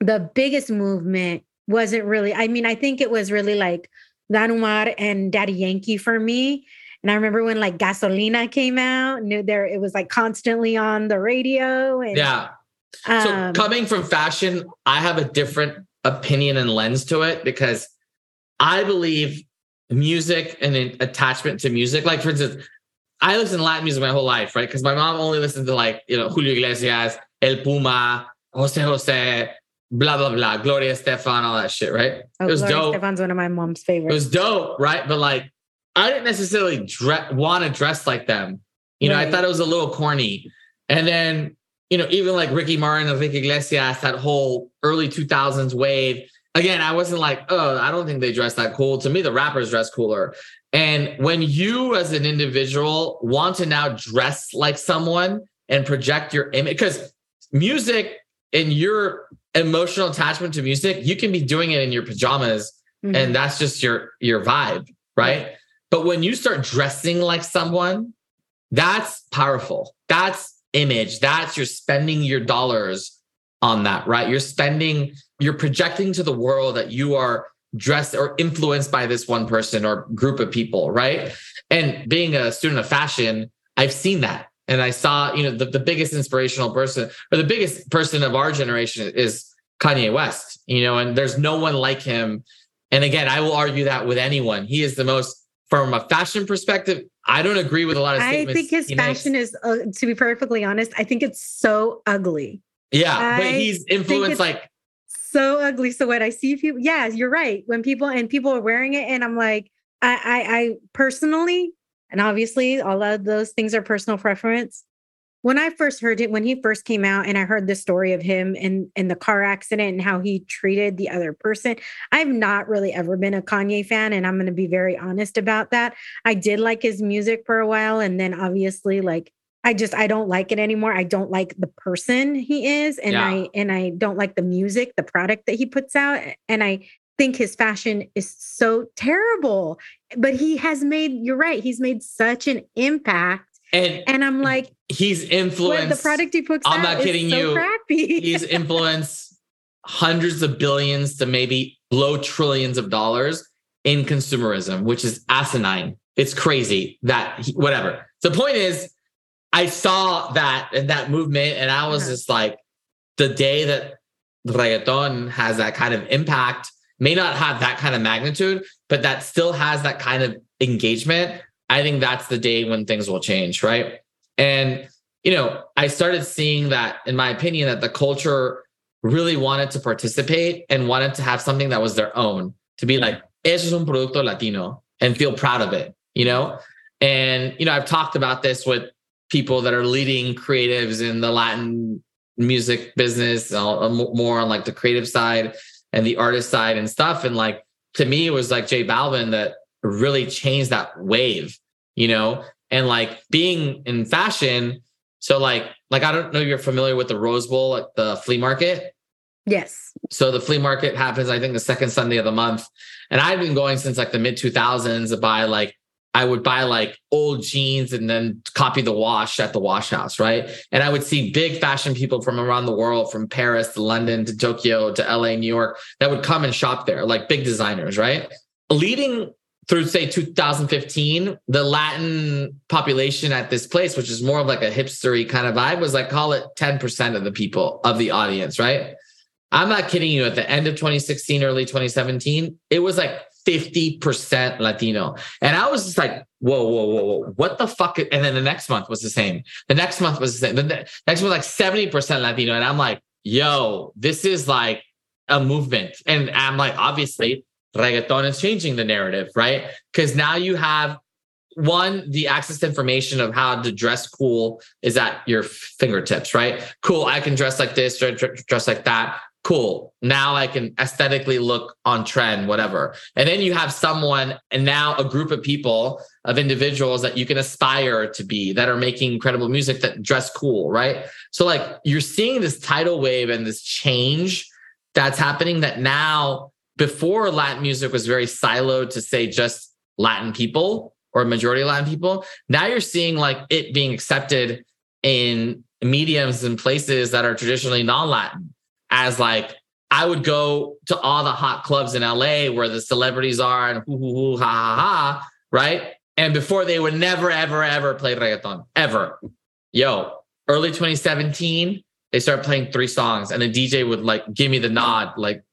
S1: the biggest movement wasn't really, I mean, I think it was really like Don Omar and Daddy Yankee for me. And I remember when like Gasolina came out, knew there it was like constantly on the radio. And,
S2: yeah. Um, so coming from fashion, I have a different opinion and lens to it because I believe music and attachment to music. Like for instance, I listen to Latin music my whole life, right? Because my mom only listened to like, you know, Julio Iglesias, El Puma, Jose Jose, blah, blah, blah, Gloria Estefan, all that shit, right?
S1: Oh, it was Gloria dope. Estefan's one of my mom's favorites.
S2: It was dope, right? But like, I didn't necessarily dre- want to dress like them. You know, right. I thought it was a little corny. And then you know, even like Ricky Martin, Enrique Iglesias, that whole early 2000s wave. Again, I wasn't like, oh, I don't think they dress that cool. To me, the rappers dress cooler. And when you, as an individual, want to now dress like someone and project your image, because music and your emotional attachment to music, you can be doing it in your pajamas, mm-hmm. and that's just your your vibe, right? But when you start dressing like someone, that's powerful. That's image. That's you're spending your dollars on that, right? You're spending, you're projecting to the world that you are dressed or influenced by this one person or group of people, right? And being a student of fashion, I've seen that. And I saw, you know, the, the biggest inspirational person or the biggest person of our generation is Kanye West, you know, and there's no one like him. And again, I will argue that with anyone. He is the most from a fashion perspective, I don't agree with a lot of
S1: I think his fashion makes. is, uh, to be perfectly honest, I think it's so ugly.
S2: Yeah, I but he's influenced like
S1: so ugly. So when I see people, yeah, you're right. When people and people are wearing it, and I'm like, I, I, I personally, and obviously, all of those things are personal preference when I first heard it, when he first came out, and I heard the story of him and in the car accident and how he treated the other person, I've not really ever been a Kanye fan, and I'm going to be very honest about that. I did like his music for a while, and then obviously, like I just I don't like it anymore. I don't like the person he is, and yeah. I and I don't like the music, the product that he puts out, and I think his fashion is so terrible. But he has made. You're right. He's made such an impact and and I'm like,
S2: he's influenced
S1: the product he puts. Out.
S2: I'm not kidding so you. Crappy. he's influenced hundreds of billions to maybe blow trillions of dollars in consumerism, which is asinine. It's crazy that he, whatever. The point is, I saw that and that movement, and I was uh-huh. just like, the day that reggaeton has that kind of impact, may not have that kind of magnitude, but that still has that kind of engagement. I think that's the day when things will change, right? And you know, I started seeing that, in my opinion, that the culture really wanted to participate and wanted to have something that was their own, to be like, eso es un producto latino and feel proud of it, you know? And, you know, I've talked about this with people that are leading creatives in the Latin music business, more on like the creative side and the artist side and stuff. And like, to me, it was like J Balvin that really changed that wave, you know? And like being in fashion, so like like I don't know if you're familiar with the Rose Bowl at the flea market.
S1: Yes.
S2: So the flea market happens, I think, the second Sunday of the month. And I've been going since like the mid 2000s to buy like, I would buy like old jeans and then copy the wash at the wash house, right? And I would see big fashion people from around the world, from Paris to London to Tokyo to LA, New York, that would come and shop there, like big designers, right? Leading through say 2015, the Latin population at this place, which is more of like a hipstery kind of vibe, was like call it 10% of the people of the audience, right? I'm not kidding you. At the end of 2016, early 2017, it was like 50% Latino. And I was just like, whoa, whoa, whoa, whoa, what the fuck? And then the next month was the same. The next month was the same. The next was like 70% Latino. And I'm like, yo, this is like a movement. And I'm like, obviously, reggaeton is changing the narrative, right? Because now you have one, the access to information of how to dress cool is at your fingertips, right? Cool, I can dress like this, or dress like that. Cool. Now I can aesthetically look on trend, whatever. And then you have someone and now a group of people, of individuals that you can aspire to be that are making incredible music that dress cool, right? So, like, you're seeing this tidal wave and this change that's happening that now before Latin music was very siloed to say just Latin people or majority Latin people. Now you're seeing like it being accepted in mediums and places that are traditionally non-Latin as like I would go to all the hot clubs in LA where the celebrities are and hoo hoo hoo ha ha ha, right? And before they would never, ever, ever play reggaeton, ever. Yo, early 2017, they started playing three songs and the DJ would like give me the nod, like,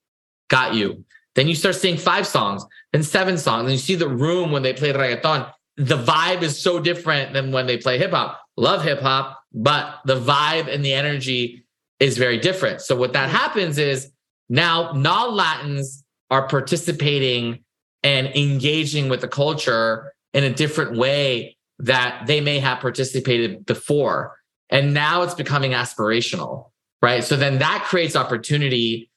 S2: got you. Then you start seeing five songs, then seven songs, and you see the room when they play reggaeton. The vibe is so different than when they play hip hop. Love hip hop, but the vibe and the energy is very different. So what that happens is now non-Latins are participating and engaging with the culture in a different way that they may have participated before. And now it's becoming aspirational, right? So then that creates opportunity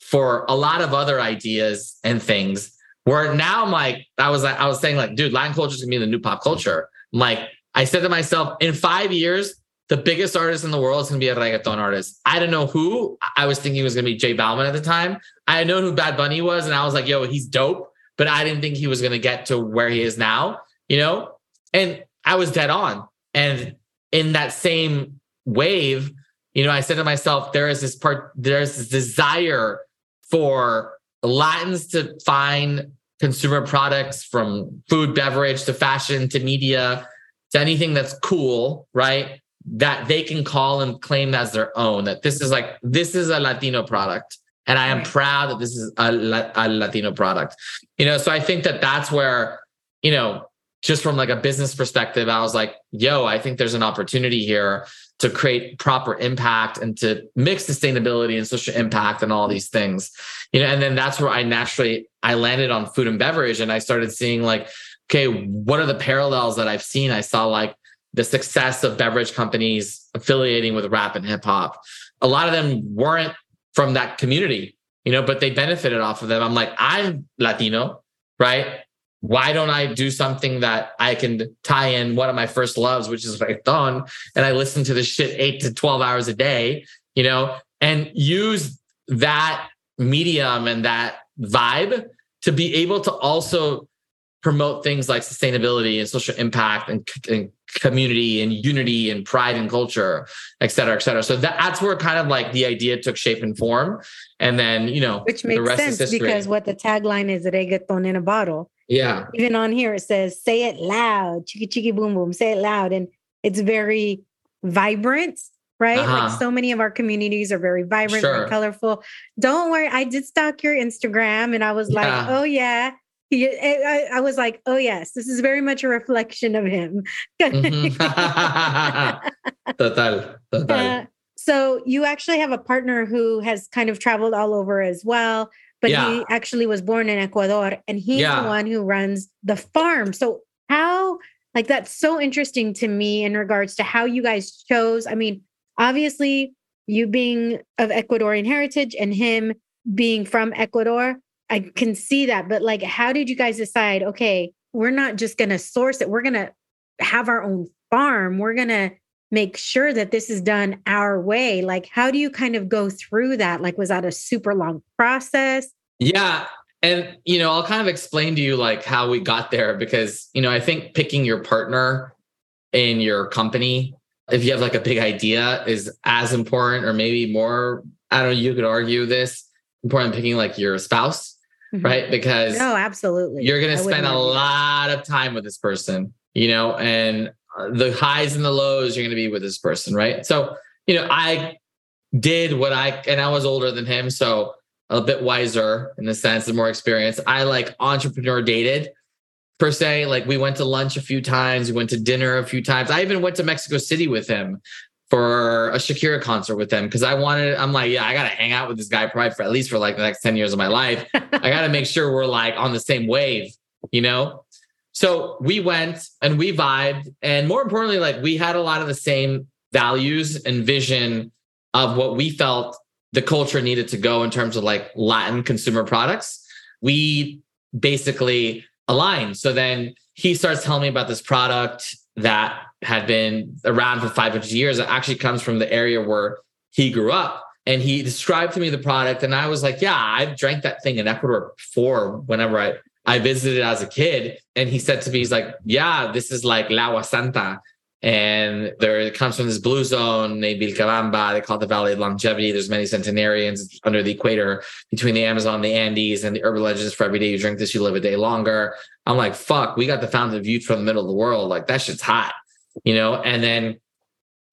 S2: for a lot of other ideas and things where now I'm like, I was like, I was saying like, dude, Latin culture is gonna be the new pop culture. I'm like, I said to myself, in five years, the biggest artist in the world is gonna be a reggaeton artist. I don't know who. I was thinking was gonna be J Balvin at the time. I had known who Bad Bunny was, and I was like, yo, he's dope, but I didn't think he was gonna get to where he is now, you know? And I was dead on. And in that same wave, you know, I said to myself, there is this part, there's this desire for Latins to find consumer products from food, beverage to fashion to media to anything that's cool, right? That they can call and claim as their own. That this is like, this is a Latino product. And I am right. proud that this is a, a Latino product. You know, so I think that that's where, you know, just from like a business perspective, I was like, yo, I think there's an opportunity here to create proper impact and to mix sustainability and social impact and all these things. You know and then that's where i naturally i landed on food and beverage and i started seeing like okay what are the parallels that i've seen? I saw like the success of beverage companies affiliating with rap and hip hop. A lot of them weren't from that community you know but they benefited off of them. I'm like i'm latino right why don't I do something that I can tie in one of my first loves, which is reggaeton, and I listen to this shit eight to 12 hours a day, you know, and use that medium and that vibe to be able to also promote things like sustainability and social impact and, and community and unity and pride and culture, et cetera, et cetera. So that, that's where kind of like the idea took shape and form. And then, you know,
S1: which makes sense because what the tagline is reggaeton in a bottle.
S2: Yeah.
S1: Even on here, it says, say it loud, chiki chiki boom boom, say it loud. And it's very vibrant, right? Uh-huh. Like so many of our communities are very vibrant, sure. very colorful. Don't worry. I did stalk your Instagram and I was yeah. like, oh, yeah. I, I, was like, oh, yes, this is very much a reflection of him.
S2: mm-hmm. total, total. Uh,
S1: so you actually have a partner who has kind of traveled all over as well, but yeah. he actually was born in Ecuador and he's yeah. the one who runs the farm. So how like that's so interesting to me in regards to how you guys chose. I mean, obviously you being of Ecuadorian heritage and him being from Ecuador, I can see that. But like, how did you guys decide, okay, we're not just going to source it, we're going to have our own farm, we're going to make sure that this is done our way? Like, how do you kind of go through that? Like, was that a super long process?
S2: Yeah. And, you know, I'll kind of explain to you like how we got there because, you know, I think picking your partner in your company, if you have like a big idea, is as important or maybe more. I don't know, you could argue this important picking like your spouse mm-hmm. right? Because
S1: no, absolutely,
S2: you're going to spend a lot of time with this person, you know, and the highs and the lows you're going to be with this person, right? So, you know, I did what I and I was older than him, so a bit wiser in the sense of more experience. I like entrepreneur dated per se. Like we went to lunch a few times, we went to dinner a few times. I even went to Mexico City with him for a Shakira concert with them because I wanted, I'm like, yeah, I got to hang out with this guy probably for at least for like the next 10 years of my life. I got to make sure we're like on the same wave, you know? So we went and we vibed. And more importantly, like we had a lot of the same values and vision of what we felt the culture needed to go in terms of like Latin consumer products. We basically aligned. So then he starts telling me about this product that had been around for 500 years. It actually comes from the area where he grew up. And he described to me the product. And I was like, yeah, I've drank that thing in Ecuador before whenever I, I visited as a kid. And he said to me, he's like, yeah, this is like La Santa. And there it comes from this blue zone named Vilcabamba. They call it the Valley of Longevity. There's many centenarians under the equator between the Amazon and the Andes. And the urban legends for every day you drink this, you live a day longer. I'm like, fuck, we got the fountain youth from the middle of the world. Like that shit's hot you know, and then,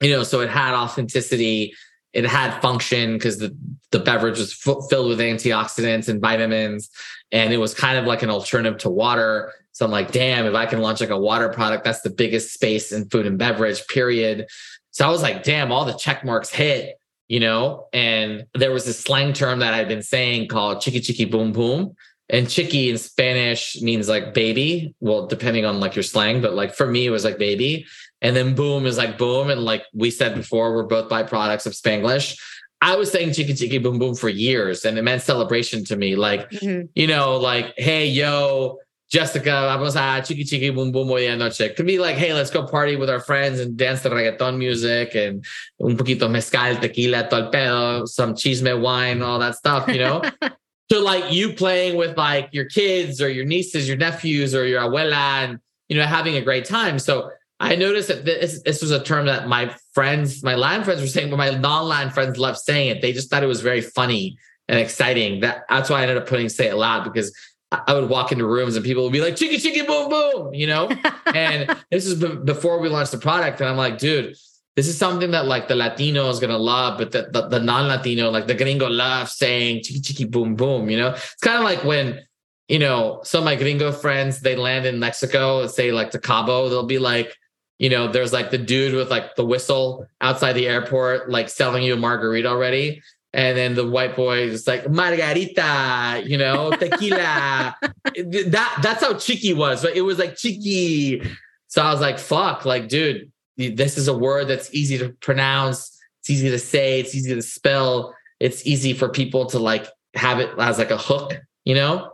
S2: you know, so it had authenticity, it had function because the, the beverage was f- filled with antioxidants and vitamins. And it was kind of like an alternative to water. So I'm like, damn, if I can launch like a water product, that's the biggest space in food and beverage, period. So I was like, damn, all the check marks hit, you know? And there was this slang term that I'd been saying called chiki chiki boom boom. And chiki in Spanish means like baby. Well, depending on like your slang, but like for me, it was like baby and then boom is like boom. And like we said before, we're both byproducts of Spanglish. I was saying chiki chiki boom boom for years and it meant celebration to me. Like, mm-hmm. you know, like, hey, yo, Jessica, vamos a chiki chiki boom boom hoy noche. Could be like, hey, let's go party with our friends and dance to reggaeton music and un poquito mezcal, tequila, todo el pedo, some chisme wine, all that stuff, you know? so like you playing with like your kids or your nieces, your nephews or your abuela and, you know, having a great time. So I noticed that this, this was a term that my friends, my Latin friends were saying, but my non-Latin friends loved saying it. They just thought it was very funny and exciting. That that's why I ended up putting say it loud because I would walk into rooms and people would be like, chiki chiki boom boom, you know? and this is before we launched the product. And I'm like, dude, this is something that like the Latino is gonna love, but the, the, the non-Latino, like the gringo love saying chiki chiki boom boom, you know? It's kind of like when you know, some of my gringo friends, they land in Mexico, say like to Cabo, they'll be like, you know, there's like the dude with like the whistle outside the airport, like selling you a margarita already. And then the white boy is like margarita, you know, tequila. that that's how cheeky was. But it was like cheeky. So I was like, fuck, like, dude, this is a word that's easy to pronounce. It's easy to say. It's easy to spell. It's easy for people to like have it as like a hook, you know?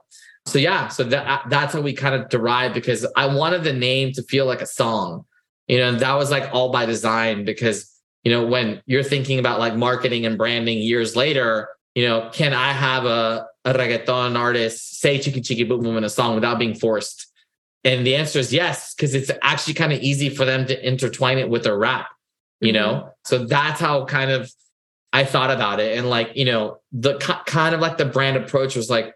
S2: So yeah, so that uh, that's how we kind of derived because I wanted the name to feel like a song you know that was like all by design because you know when you're thinking about like marketing and branding years later you know can i have a, a reggaeton artist say chiki chiki boom boom in a song without being forced And the answer is yes, because it's actually kind of easy for them to intertwine it with their rap you mm-hmm. know? So that's how kind of I thought about it. And like, you know, the kind of like the brand approach was like,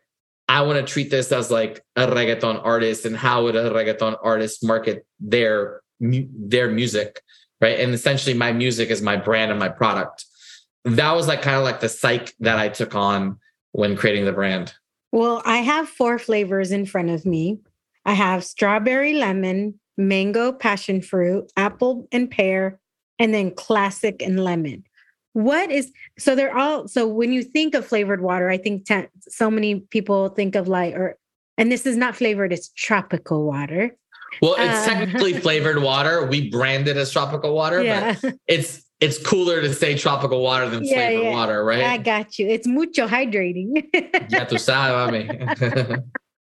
S2: I want to treat this as like a reggaeton artist and how would a reggaeton artist market their their music, right? And essentially my music is my brand and my product. That was like kind of like the psych that I took on when creating the brand.
S1: Well, I have four flavors in front of me. I have strawberry lemon, mango passion fruit, apple and pear, and then classic and lemon. What is so they're all so when you think of flavored water, I think t- so many people think of like or and this is not flavored, it's tropical water.
S2: Well, it's uh, technically flavored water. We brand it as tropical water, yeah. but it's it's cooler to say tropical water than yeah, flavored yeah. water, right?
S1: I got you. It's mucho hydrating.
S2: ya tú sabes,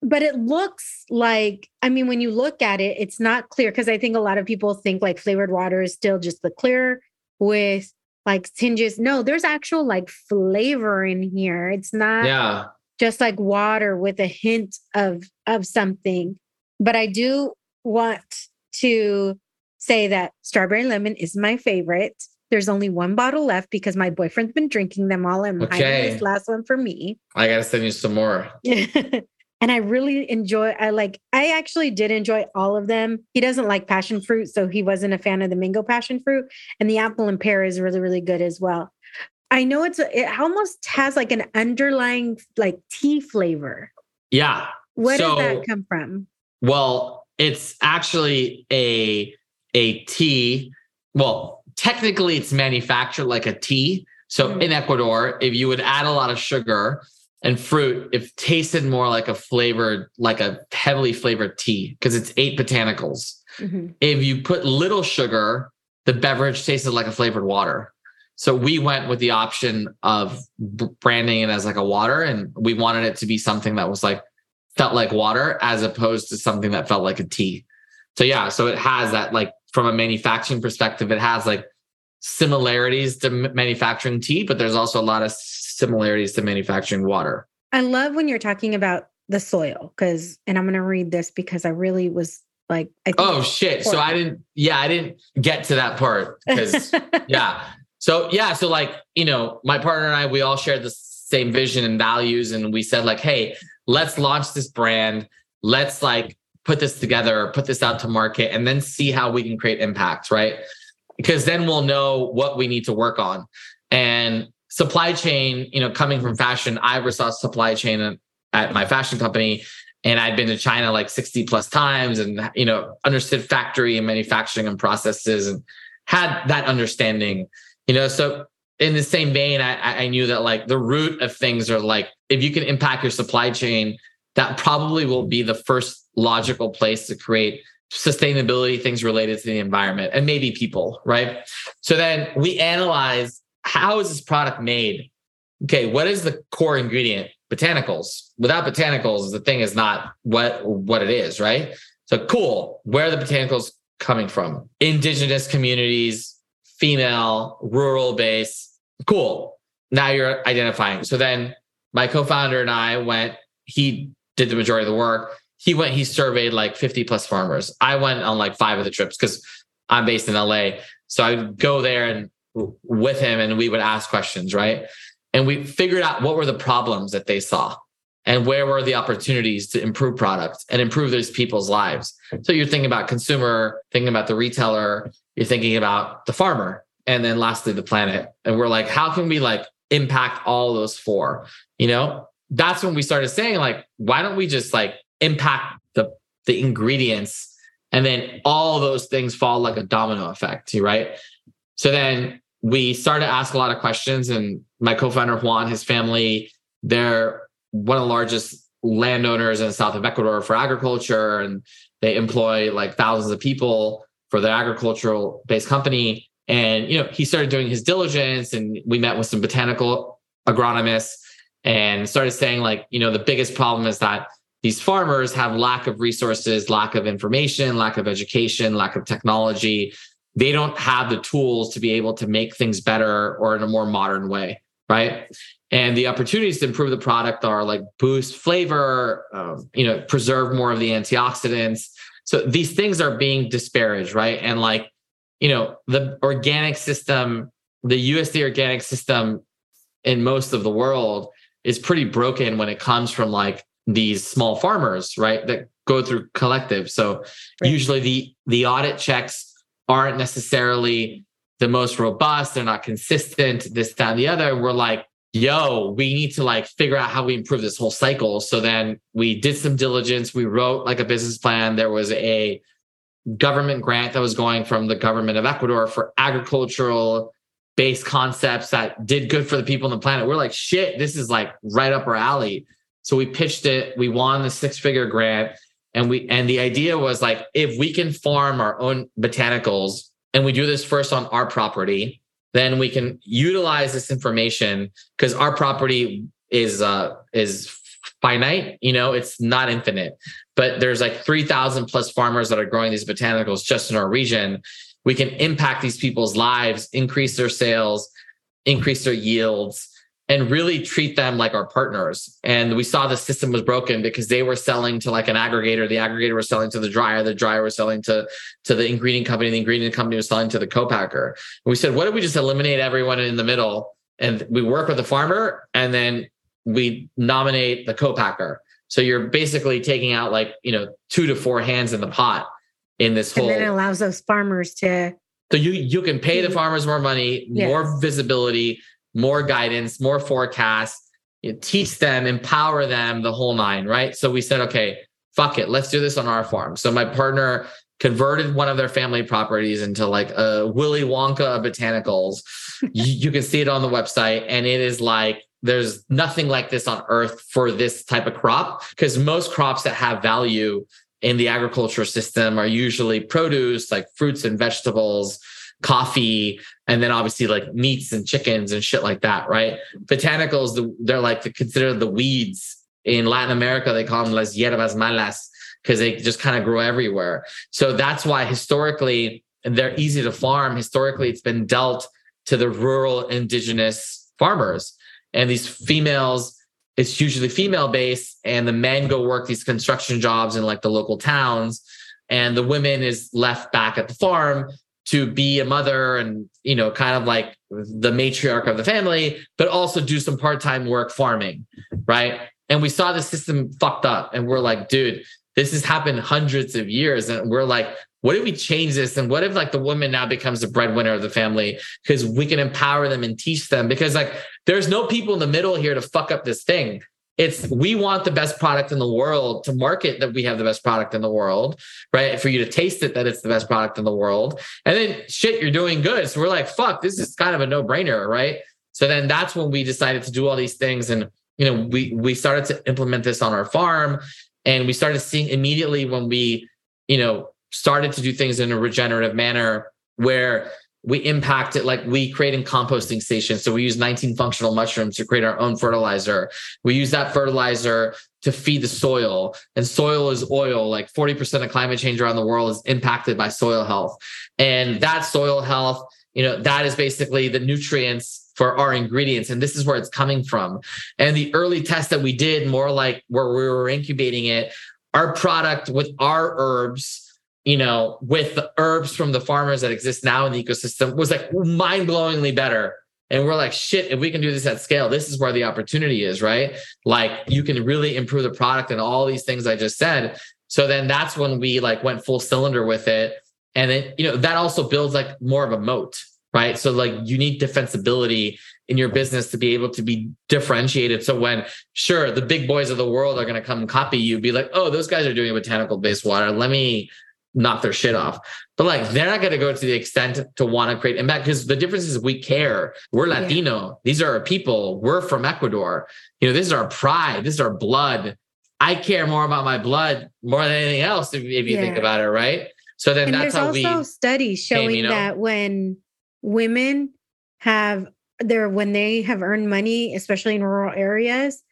S1: but it looks like i mean when you look at it it's not clear because i think a lot of people think like flavored water is still just the clear with like tinges. No, there's actual like flavor in here. It's not
S2: yeah.
S1: just like water with a hint of of something. But I do want to say that strawberry lemon is my favorite. There's only one bottle left because my boyfriend's been drinking them all. I'm okay. this last one for me.
S2: I gotta send you some more.
S1: and I really enjoy. I like. I actually did enjoy all of them. He doesn't like passion fruit, so he wasn't a fan of the mango passion fruit, and the apple and pear is really really good as well. I know it's it almost has like an underlying like tea flavor.
S2: Yeah.
S1: Where so, does that come from?
S2: Well, it's actually a a tea. Well, technically, it's manufactured like a tea. So mm. in Ecuador, if you would add a lot of sugar, and fruit, it tasted more like a flavored, like a heavily flavored tea because it's eight botanicals. Mm-hmm. If you put little sugar, the beverage tasted like a flavored water. So we went with the option of branding it as like a water, and we wanted it to be something that was like felt like water as opposed to something that felt like a tea. So yeah, so it has that like from a manufacturing perspective, it has like similarities to manufacturing tea, but there's also a lot of similarities to manufacturing water.
S1: I love when you're talking about the soil because, and I'm going to read this because I really was like,
S2: oh shit. So I didn't, yeah, I didn't get to that part because, yeah. So, yeah. So, like, you know, my partner and I, we all shared the same vision and values. And we said, like, hey, let's launch this brand. Let's like put this together, put this out to market, and then see how we can create impact, right? Because then we'll know what we need to work on. And supply chain, you know, coming from fashion, I oversaw supply chain at my fashion company. And I'd been to China like 60 plus times and, you know, understood factory and manufacturing and processes and had that understanding, you know. So in the same vein, I, I knew that like the root of things are like, if you can impact your supply chain, that probably will be the first logical place to create sustainability things related to the environment and maybe people, right? So then we analyze how is this product made? Okay, what is the core ingredient? Botanicals. Without botanicals, the thing is not what what it is, right? So cool. Where are the botanicals coming from? Indigenous communities, female, rural base. Cool. Now you're identifying. So then my co-founder and I went, he did the majority of the work. He went, he surveyed like 50 plus farmers. I went on like five of the trips because I'm based in LA. So I would go there and with him and we would ask questions, right? And we figured out what were the problems that they saw and where were the opportunities to improve products and improve those people's lives. So you're thinking about consumer, thinking about the retailer, you're thinking about the farmer, and then lastly the planet. And we're like, how can we like impact all those four? You know, that's when we started saying like, why don't we just like impact the the ingredients and then all those things fall like a domino effect, right? So then we started to ask a lot of questions, and my co-founder Juan, his family, they're one of the largest landowners in the south of Ecuador for agriculture, and they employ like thousands of people for their agricultural based company. And you know, he started doing his diligence, and we met with some botanical agronomists and started saying like, you know, the biggest problem is that these farmers have lack of resources, lack of information, lack of education, lack of technology. They don't have the tools to be able to make things better or in a more modern way right? And the opportunities to improve the product are like boost flavor um, you know preserve more of the antioxidants. So these things are being disparaged, right? And like, you know, the organic system, the USDA organic system in most of the world is pretty broken when it comes from like these small farmers, right? That go through collective. So right. usually the the audit checks aren't necessarily the most robust, they're not consistent, this, that, and the other. We're like, yo, we need to like figure out how we improve this whole cycle. So then we did some diligence. We wrote like a business plan. There was a government grant that was going from the government of Ecuador for agricultural based concepts that did good for the people on the planet. We're like, shit, this is like right up our alley. So we pitched it. We won the six figure grant. And we and the idea was like if we can farm our own botanicals and we do this first on our property, then we can utilize this information because our property is uh is finite, you know, it's not infinite. But there's like 3000 plus farmers that are growing these botanicals just in our region. We can impact these people's lives, increase their sales, increase their yields and really treat them like our partners. And we saw the system was broken because they were selling to like an aggregator. The aggregator was selling to the dryer. The dryer was selling to, to the ingredient company. The ingredient company was selling to the co-packer. And we said, what if we just eliminate everyone in the middle and we work with the farmer and then we nominate the co-packer. So you're basically taking out like, you know, two to four hands in the pot in this whole.
S1: And then it allows those farmers to.
S2: So you you can pay the mm. farmers more money, yes. more visibility, more guidance, more forecasts, you teach them, empower them, the whole nine, right? So we said, okay, fuck it, let's do this on our farm. So my partner converted one of their family properties into like a Willy Wonka of botanicals. you, you can see it on the website, and it is like there's nothing like this on earth for this type of crop because most crops that have value in the agriculture system are usually produce like fruits and vegetables coffee, and then obviously like meats and chickens and shit like that, right? Botanicals, they're like considered the weeds. In Latin America, they call them las hierbas malas because they just kind of grow everywhere. So that's why historically they're easy to farm. Historically, it's been dealt to the rural indigenous farmers. And these females, it's usually female based, and the men go work these construction jobs in like the local towns. And the women is left back at the farm to be a mother and you know kind of like the matriarch of the family but also do some part-time work farming right and we saw the system fucked up and we're like dude this has happened hundreds of years and we're like what if we change this and what if like the woman now becomes the breadwinner of the family because we can empower them and teach them because like there's no people in the middle here to fuck up this thing it's we want the best product in the world to market that we have the best product in the world, right? For you to taste it that it's the best product in the world. And then shit, you're doing good. So we're like, fuck, this is kind of a no-brainer, right? So then that's when we decided to do all these things. And you know, we we started to implement this on our farm and we started seeing immediately when we, you know, started to do things in a regenerative manner where we impact it like we create in composting stations. So we use 19 functional mushrooms to create our own fertilizer. We use that fertilizer to feed the soil. And soil is oil. Like 40% of climate change around the world is impacted by soil health. And that soil health, you know, that is basically the nutrients for our ingredients. And this is where it's coming from. And the early test that we did, more like where we were incubating it, our product with our herbs you know, with the herbs from the farmers that exist now in the ecosystem was like mind blowingly better. And we're like, shit, if we can do this at scale, this is where the opportunity is, right? Like you can really improve the product and all these things I just said. So then that's when we like went full cylinder with it. And then, you know, that also builds like more of a moat, right? So like you need defensibility in your business to be able to be differentiated. So when sure the big boys of the world are going to come copy you, be like, oh, those guys are doing botanical based water. Let me knock their shit off. But like they're not going to go to the extent to want to create impact because the difference is we care. We're Latino. Yeah. These are our people. We're from Ecuador. You know, this is our pride. This is our blood. I care more about my blood more than anything else if, if you yeah. think about it, right? So then
S1: and
S2: that's
S1: how
S2: we.
S1: There's studies showing came, you know? that when women have their when they have earned money, especially in rural areas,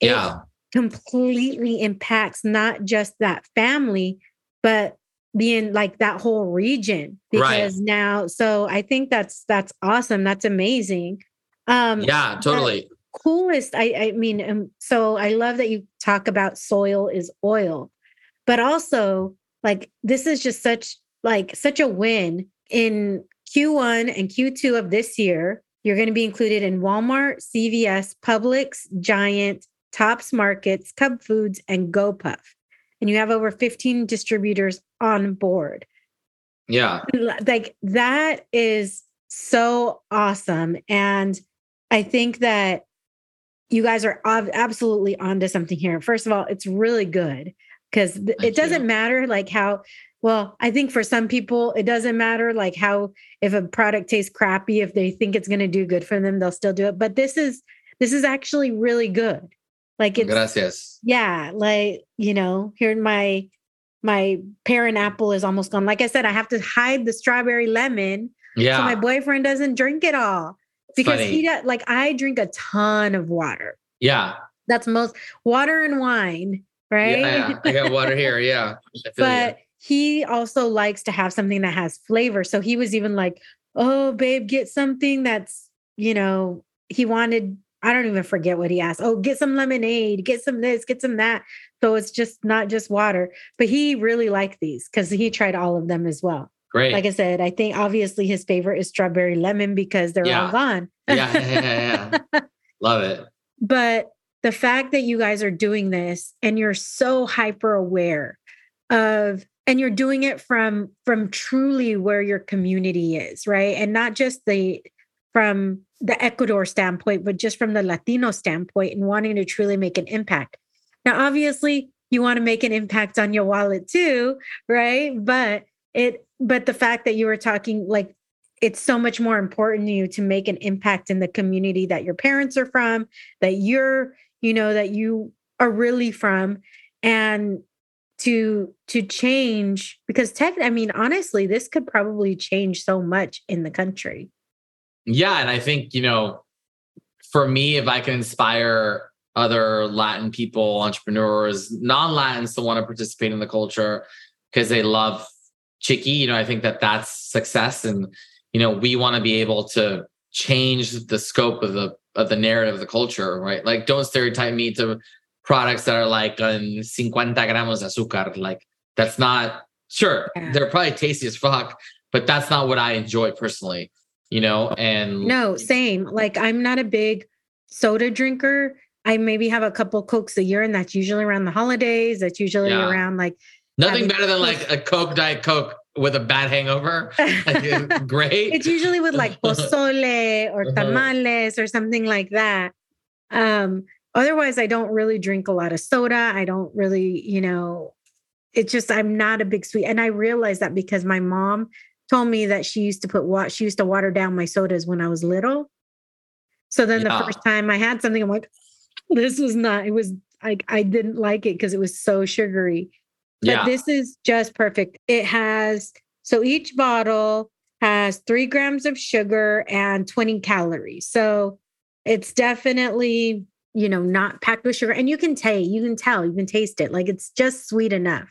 S1: it yeah. completely impacts not just that family, but being like that whole region because right. now so i think that's that's awesome that's amazing
S2: um yeah totally
S1: coolest i i mean um, so i love that you talk about soil is oil but also like this is just such like such a win in Q1 and Q2 of this year. You're going to be included in Walmart, CVS, Publix, Giant, Tops Markets, Cub Foods, and GoPuff. And you have over 15 distributors on board.
S2: Yeah.
S1: Like that is so awesome. And I think that you guys are absolutely onto something here. First of all, it's really good because it doesn't matter like how well, I think for some people, it doesn't matter like how if a product tastes crappy, if they think it's going to do good for them, they'll still do it. But this is this is actually really good. Like it's
S2: gracias.
S1: Yeah, like you know, here my my parent apple is almost gone. Like I said, I have to hide the strawberry lemon.
S2: Yeah.
S1: So my boyfriend doesn't drink it all because Funny. he does, like I drink a ton of water.
S2: Yeah.
S1: That's most water and wine, right?
S2: Yeah, I got water here. Yeah.
S1: but he also likes to have something that has flavor. So he was even like, oh, babe, get something that's, you know, he wanted, I don't even forget what he asked. Oh, get some lemonade, get some this, get some that. So it's just not just water. But he really liked these because he tried all of them as well.
S2: Great.
S1: Like I said, I think obviously his favorite is strawberry lemon because they're
S2: yeah.
S1: all gone.
S2: yeah, yeah, yeah, yeah. Love it.
S1: But the fact that you guys are doing this and you're so hyper aware of and you're doing it from from truly where your community is right? And not just the from the ecuador standpoint but just from the latino standpoint and wanting to truly make an impact. Now obviously you want to make an impact on your wallet too right? But it but the fact that you were talking like it's so much more important to you to make an impact in the community that your parents are from that you're you know that you are really from. And to to change because tech i mean honestly this could probably change so much in the country.
S2: Yeah and i think you know for me if i can inspire other latin people entrepreneurs non-latins to want to participate in the culture because they love chiki you know i think that that's success and you know we want to be able to change the scope of the of the narrative of the culture right? Like don't stereotype me to products that are like on 50 gramos de azúcar. Like that's not sure. Yeah. They're probably tasty as fuck, but that's not what I enjoy personally, you know? And
S1: no, same. Like I'm not a big soda drinker. I maybe have a couple cokes a year, and that's usually around the holidays. That's usually yeah. around like
S2: nothing better than like a Coke Diet Coke with a bad hangover. Great.
S1: It's usually with like pozole or uh-huh. tamales or something like that. Um, Otherwise, I don't really drink a lot of soda. I don't really, you know, it's just I'm not a big sweet. And I realized that because my mom told me that she used to put what she used to water down my sodas when I was little. So then yeah. the first time I had something, I'm like, this was not, it was like I didn't like it because it was so sugary. But yeah. this is just perfect. It has so each bottle has three grams of sugar and 20 calories. So it's definitely you know, not packed with sugar. And you can taste, you can tell, you can taste it. Like it's just sweet enough.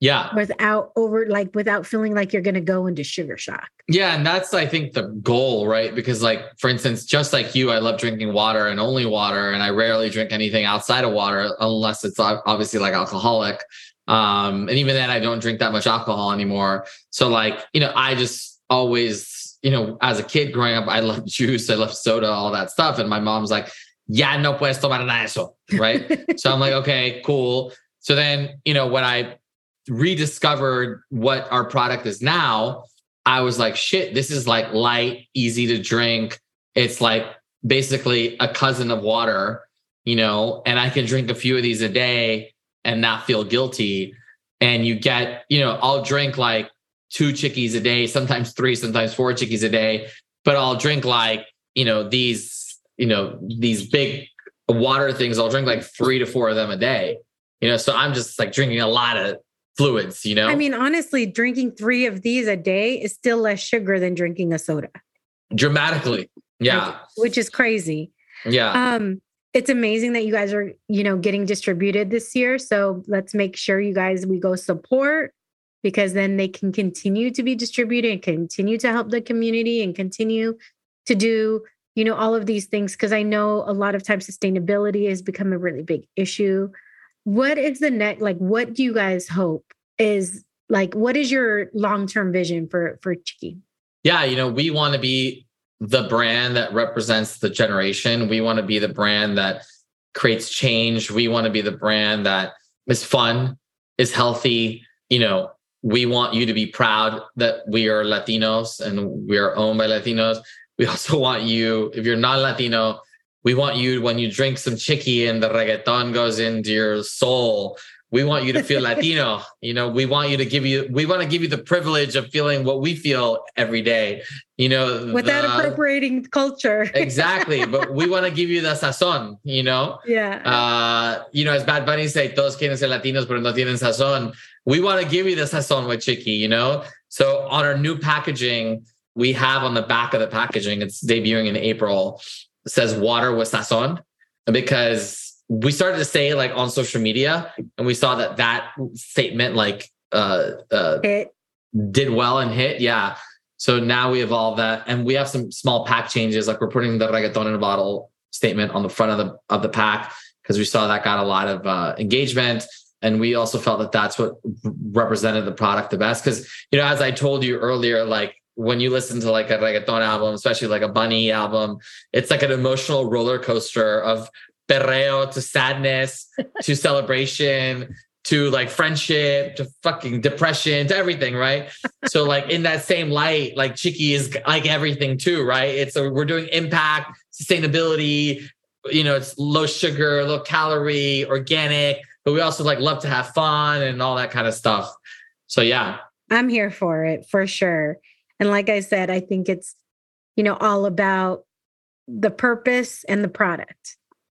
S2: Yeah.
S1: Without over, like, without feeling like you're going to go into sugar shock.
S2: Yeah. And that's, I think, the goal, right? Because, like, for instance, just like you, I love drinking water and only water. And I rarely drink anything outside of water unless it's obviously like alcoholic. Um, and even then, I don't drink that much alcohol anymore. So, like, you know, I just always, you know, as a kid growing up, I loved juice, I loved soda, all that stuff. And my mom's like, ya no puedes tomar nada eso, right? so I'm like, okay, cool. So then, you know, when I rediscovered what our product is now, I was like, shit, this is like light, easy to drink. It's like basically a cousin of water, you know, and I can drink a few of these a day and not feel guilty. And you get, you know, I'll drink like two chikis a day, sometimes three, sometimes four chikis a day, but I'll drink like, you know, these you know, these big water things, I'll drink like three to four of them a day. You know, so I'm just like drinking a lot of fluids, you know?
S1: I mean, honestly, drinking three of these a day is still less sugar than drinking a soda.
S2: Dramatically. Yeah.
S1: Which is crazy.
S2: Yeah.
S1: Um, it's amazing that you guys are, you know, getting distributed this year. So let's make sure you guys we go support because then they can continue to be distributed and continue to help the community and continue to do you know, all of these things, because I know a lot of times sustainability has become a really big issue. What is the next, like, what do you guys hope is Like, what is your long term vision for for Chiki?
S2: Yeah, you know, we want to be the brand that represents the generation. We want to be the brand that creates change. We want to be the brand that is fun, is healthy. You know, we want you to be proud that we are Latinos and we are owned by Latinos. We also want you, if you're not Latino, we want you when you drink some chiki and the reggaeton goes into your soul we want you to feel latino. You know we want you to give you we want to give you the privilege of feeling what we feel every day. You know
S1: without the, appropriating culture.
S2: Exactly but we want to give you the sazon you know?
S1: Yeah.
S2: Uh you know as bad bunny say todos quieren ser latinos pero no tienen sazon. We want to give you the sazon with chiki you know? So on our new packaging we have on the back of the packaging it's debuting in april says water with sazon because we started to say like on social media and we saw that that statement like uh, uh did well and hit yeah. So now we evolve that and we have some small pack changes like we're putting the reggaeton in a bottle statement on the front of the of the pack because we saw that got a lot of uh, engagement and we also felt that that's what represented the product the best because you know as i told you earlier like when you listen to like a reggaeton album especially like a bunny album it's like an emotional roller coaster of perreo to sadness to celebration to like friendship to fucking depression to everything, right? so like in that same light, like Chiki is like everything too, right? It's a, we're doing impact, sustainability, you know, it's low sugar, low calorie, organic, but we also like love to have fun and all that kind of stuff. So yeah.
S1: I'm here for it for sure. And like I said, I think it's, you know, all about the purpose and the product.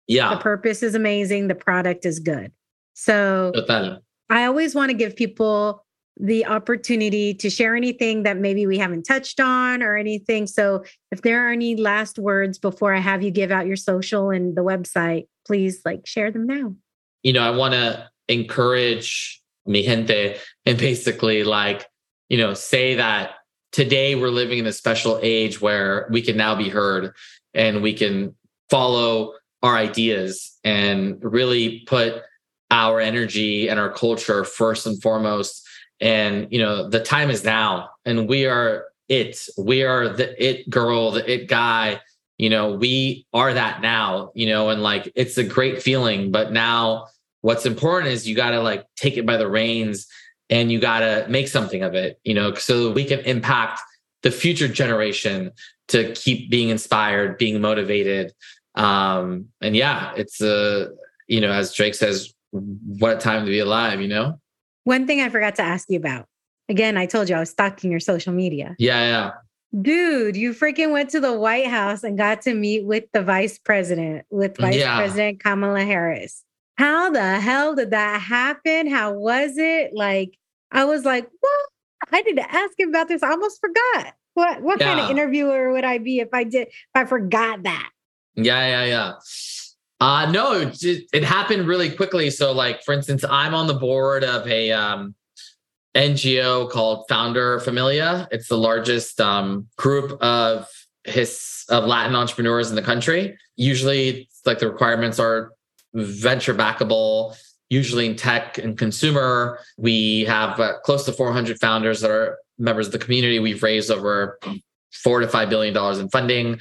S2: Yeah.
S1: The purpose is amazing. The product is good. So
S2: Total.
S1: I always want to give people the opportunity to share anything that maybe we haven't touched on or anything. So if there are any last words before I have you give out your social and the website, please like share them now.
S2: You know, I want to encourage mi gente and basically like, you know, say that today we're living in a special age where we can now be heard and we can follow our ideas and really put our energy and our culture first and foremost. And you know the time is now and we are it. We are the it girl the it guy. You know we are that now you know and like it's a great feeling. But now what's important is you got to like take it by the reins and you got to make something of it you know so we can impact the future generation to keep being inspired being motivated um, and yeah, it's a, uh, you know, as Drake says, what a time to be alive, you know?
S1: One thing I forgot to ask you about. Again, I told you I was stalking your social media.
S2: Yeah, yeah.
S1: Dude, you freaking went to the White House and got to meet with the vice president, with Vice yeah. President Kamala Harris. How the hell did that happen? How was it? Like, I was like, what? I need to ask him about this. I almost forgot. What what yeah. kind of interviewer would I be if I did if I forgot that?
S2: Yeah, yeah, yeah. Uh, no, it, it happened really quickly. So, like for instance, I'm on the board of a um, NGO called Founder Familia. It's the largest um, group of his of Latin entrepreneurs in the country. Usually, like the requirements are venture backable. Usually in tech and consumer, we have uh, close to 400 founders that are members of the community. We've raised over four to five billion dollars in funding.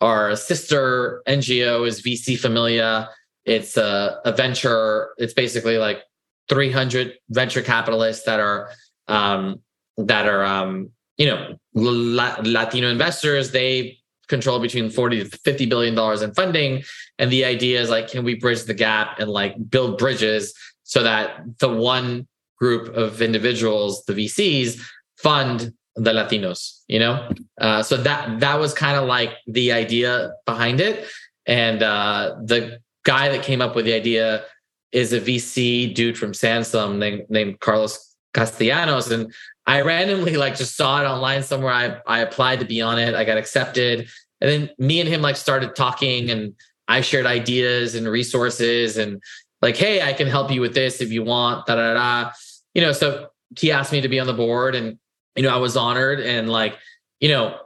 S2: Our sister NGO is VC Familia. It's a, a venture. It's basically like 300 venture capitalists that are um, that are um, you know La- Latino investors. They control between 40 to 50 billion dollars in funding and the idea is like can we bridge the gap and like build bridges so that the one group of individuals the vcs fund the Latinos, you know? Uh, so that that was kind of like the idea behind it. And uh, the guy that came up with the idea is a VC dude from Sansom named, named Carlos Castellanos. And I randomly like just saw it online somewhere. I, I applied to be on it. I got accepted. And then me and him like started talking and I shared ideas and resources and like, hey, I can help you with this if you want. Da da da. You know, so he asked me to be on the board and you know, I was honored and like, you know,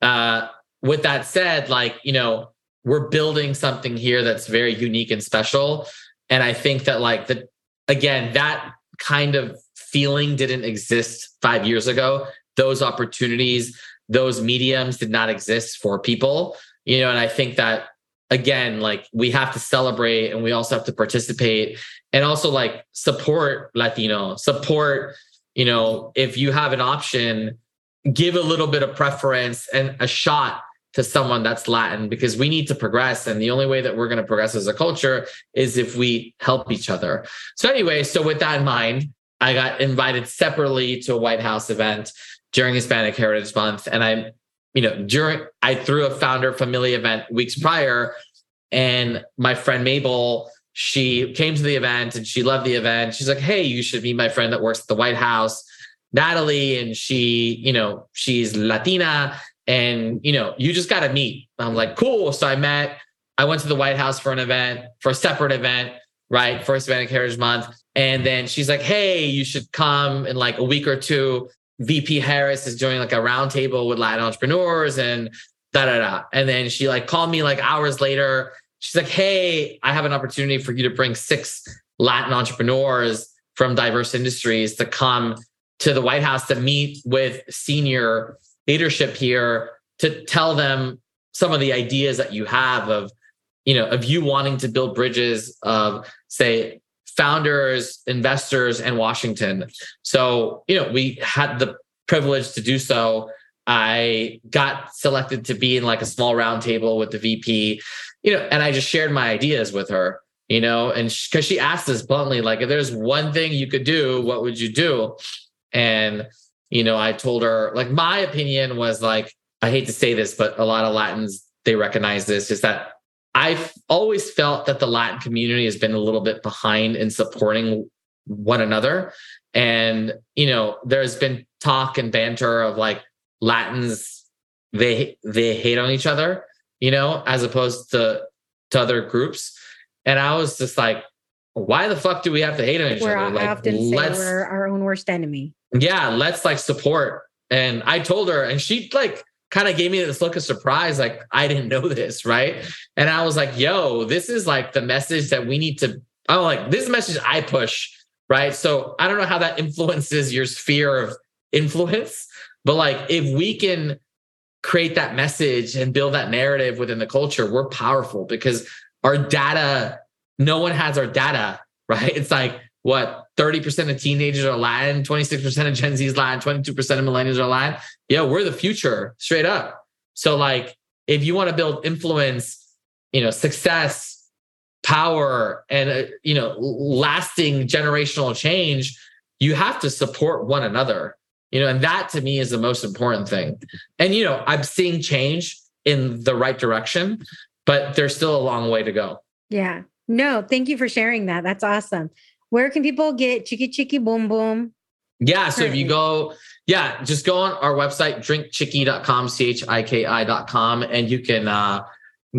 S2: uh, with that said, like, you know, we're building something here that's very unique and special. And I think that like the again, that kind of feeling didn't exist five years ago. Those opportunities, those mediums did not exist for people, you know, and I think that again, like we have to celebrate and we also have to participate and also like support Latino, support, you know, if you have an option, give a little bit of preference and a shot to someone that's Latin because we need to progress. And the only way that we're going to progress as a culture is if we help each other. So, anyway, so with that in mind, I got invited separately to a White House event during Hispanic Heritage Month. And I, you know, during, I threw a founder familia event weeks prior. And my friend Mabel, she came to the event and she loved the event. She's like, hey, you should meet my friend that works at the White House. Natalie, and she, you know, she's Latina and you know you just got to meet i'm like cool so i met i went to the white house for an event for a separate event right for hispanic heritage month and then she's like hey you should come in like a week or two vp harris is doing like a roundtable with latin entrepreneurs and da da da. And then she like called me like hours later. She's like hey i have an opportunity for you to bring six latin entrepreneurs from diverse industries to come to the white house to meet with senior leadership here to tell them some of the ideas that you have of you know of you wanting to build bridges of say founders investors and washington. So you know we had the privilege to do so. I got selected to be in like a small roundtable with the vp you know and i just shared my ideas with her you know and because she, she asked us bluntly like if there's one thing you could do what would you do? And you know, I told her, like, my opinion was like, I hate to say this, but a lot of Latins, they recognize this, is that I've always felt that the Latin community has been a little bit behind in supporting one another. And, you know, there's been talk and banter of like Latins, they they hate on each other, you know, as opposed to to other groups. And I was just like, why the fuck do we have to hate on each
S1: we're,
S2: other?
S1: Like, I often say we're our own worst enemy
S2: yeah, let's like support. And I told her, and she like kind of gave me this look of surprise, like I didn't know this, right? And I was like, yo, this is like the message that we need to. I'm like, this message I push, right? So I don't know how that influences your sphere of influence, but like if we can create that message and build that narrative within the culture, we're powerful because our data, no one has our data, right? It's like what 30% of teenagers are Latin, 26% of Gen Z is Latin, 22% of millennials are Latin. Yeah, we're the future, straight up. So, like, if you want to build influence, you know, success, power, and uh, you know, lasting generational change, you have to support one another. You know, and that to me is the most important thing. And you know, I'm seeing change in the right direction, but there's still a long way to go.
S1: Yeah. No, thank you for sharing that. That's awesome. Where can people get Chiki Chiki Boom Boom?
S2: Yeah. So if you go, yeah, just go on our website, drinkchiki.com, C H I K I.com, and you can uh,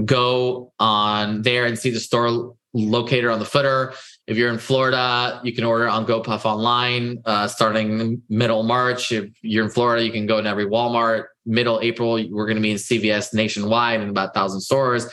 S2: go on there and see the store locator on the footer. If you're in Florida, you can order on GoPuff online uh, starting middle March. If you're in Florida, you can go in every Walmart. Middle April, we're going to be in CVS nationwide in about 1,000 stores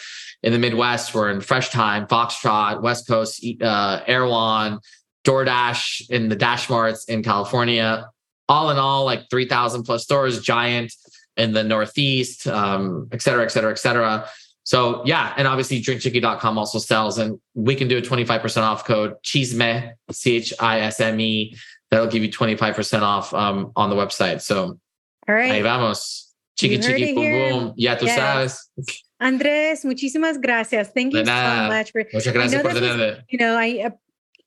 S2: in the Midwest, we're in Fresh Thyme, Foxtrot, West Coast, uh, Erewhon, DoorDash in the Dash Marts in California. All in all, like 3,000 plus stores, Giant in the Northeast, um, et cetera, et cetera, et cetera. So yeah, and obviously drinkchiki.com also sells, and we can do a 25% off code Chisme, C-H-I-S-M-E. That'll give you 25% off um, on the website. So
S1: all right.
S2: Ahí vamos. Chiki chiki boom boom. Ya tú yes. sabes.
S1: Andres, muchísimas gracias. Thank you so much for.
S2: Muchas gracias por tenerme.
S1: You know, I uh,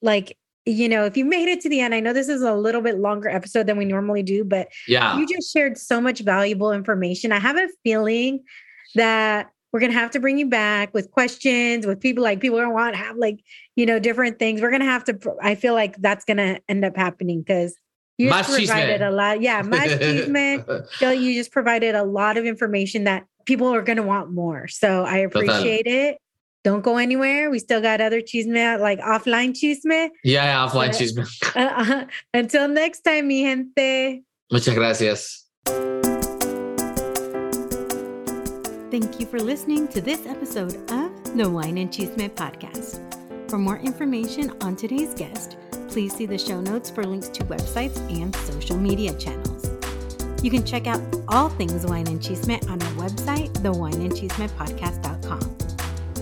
S1: like you know, if you made it to the end, I know this is a little bit longer episode than we normally do, but
S2: yeah,
S1: you just shared so much valuable information. I have a feeling that we're gonna have to bring you back with questions, with people like people gonna want to have like you know different things. We're gonna have to. I feel like that's gonna end up happening because you just provided a lot. Yeah, machisme. you just provided a lot of information that people are going to want more. So I appreciate Total. it. Don't go anywhere. We still got other chisme, like offline chisme.
S2: Yeah, yeah offline uh, chisme.
S1: Uh, until next time, mi gente.
S2: Muchas gracias.
S1: Thank you for listening to this episode of the Wine and Chisme podcast. For more information on today's guest, Please see the show notes for links to websites and social media channels. You can check out all things Wine and Chisme on our website, thewineandchismepodcast.com.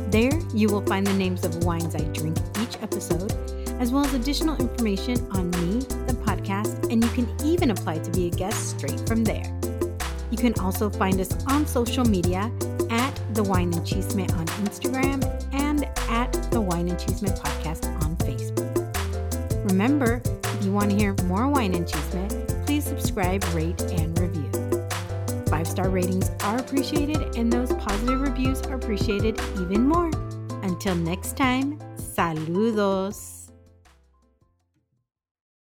S1: There, you will find the names of wines I drink each episode, as well as additional information on me, the podcast, and you can even apply to be a guest straight from there. You can also find us on social media at The Wine and Chisme on Instagram and at The Wine and Chisme Podcast on Facebook. Remember, if you want to hear more Wine and Chisme, subscribe, rate, and review. Five star ratings are appreciated, and those positive reviews are appreciated even more. Until next time, saludos.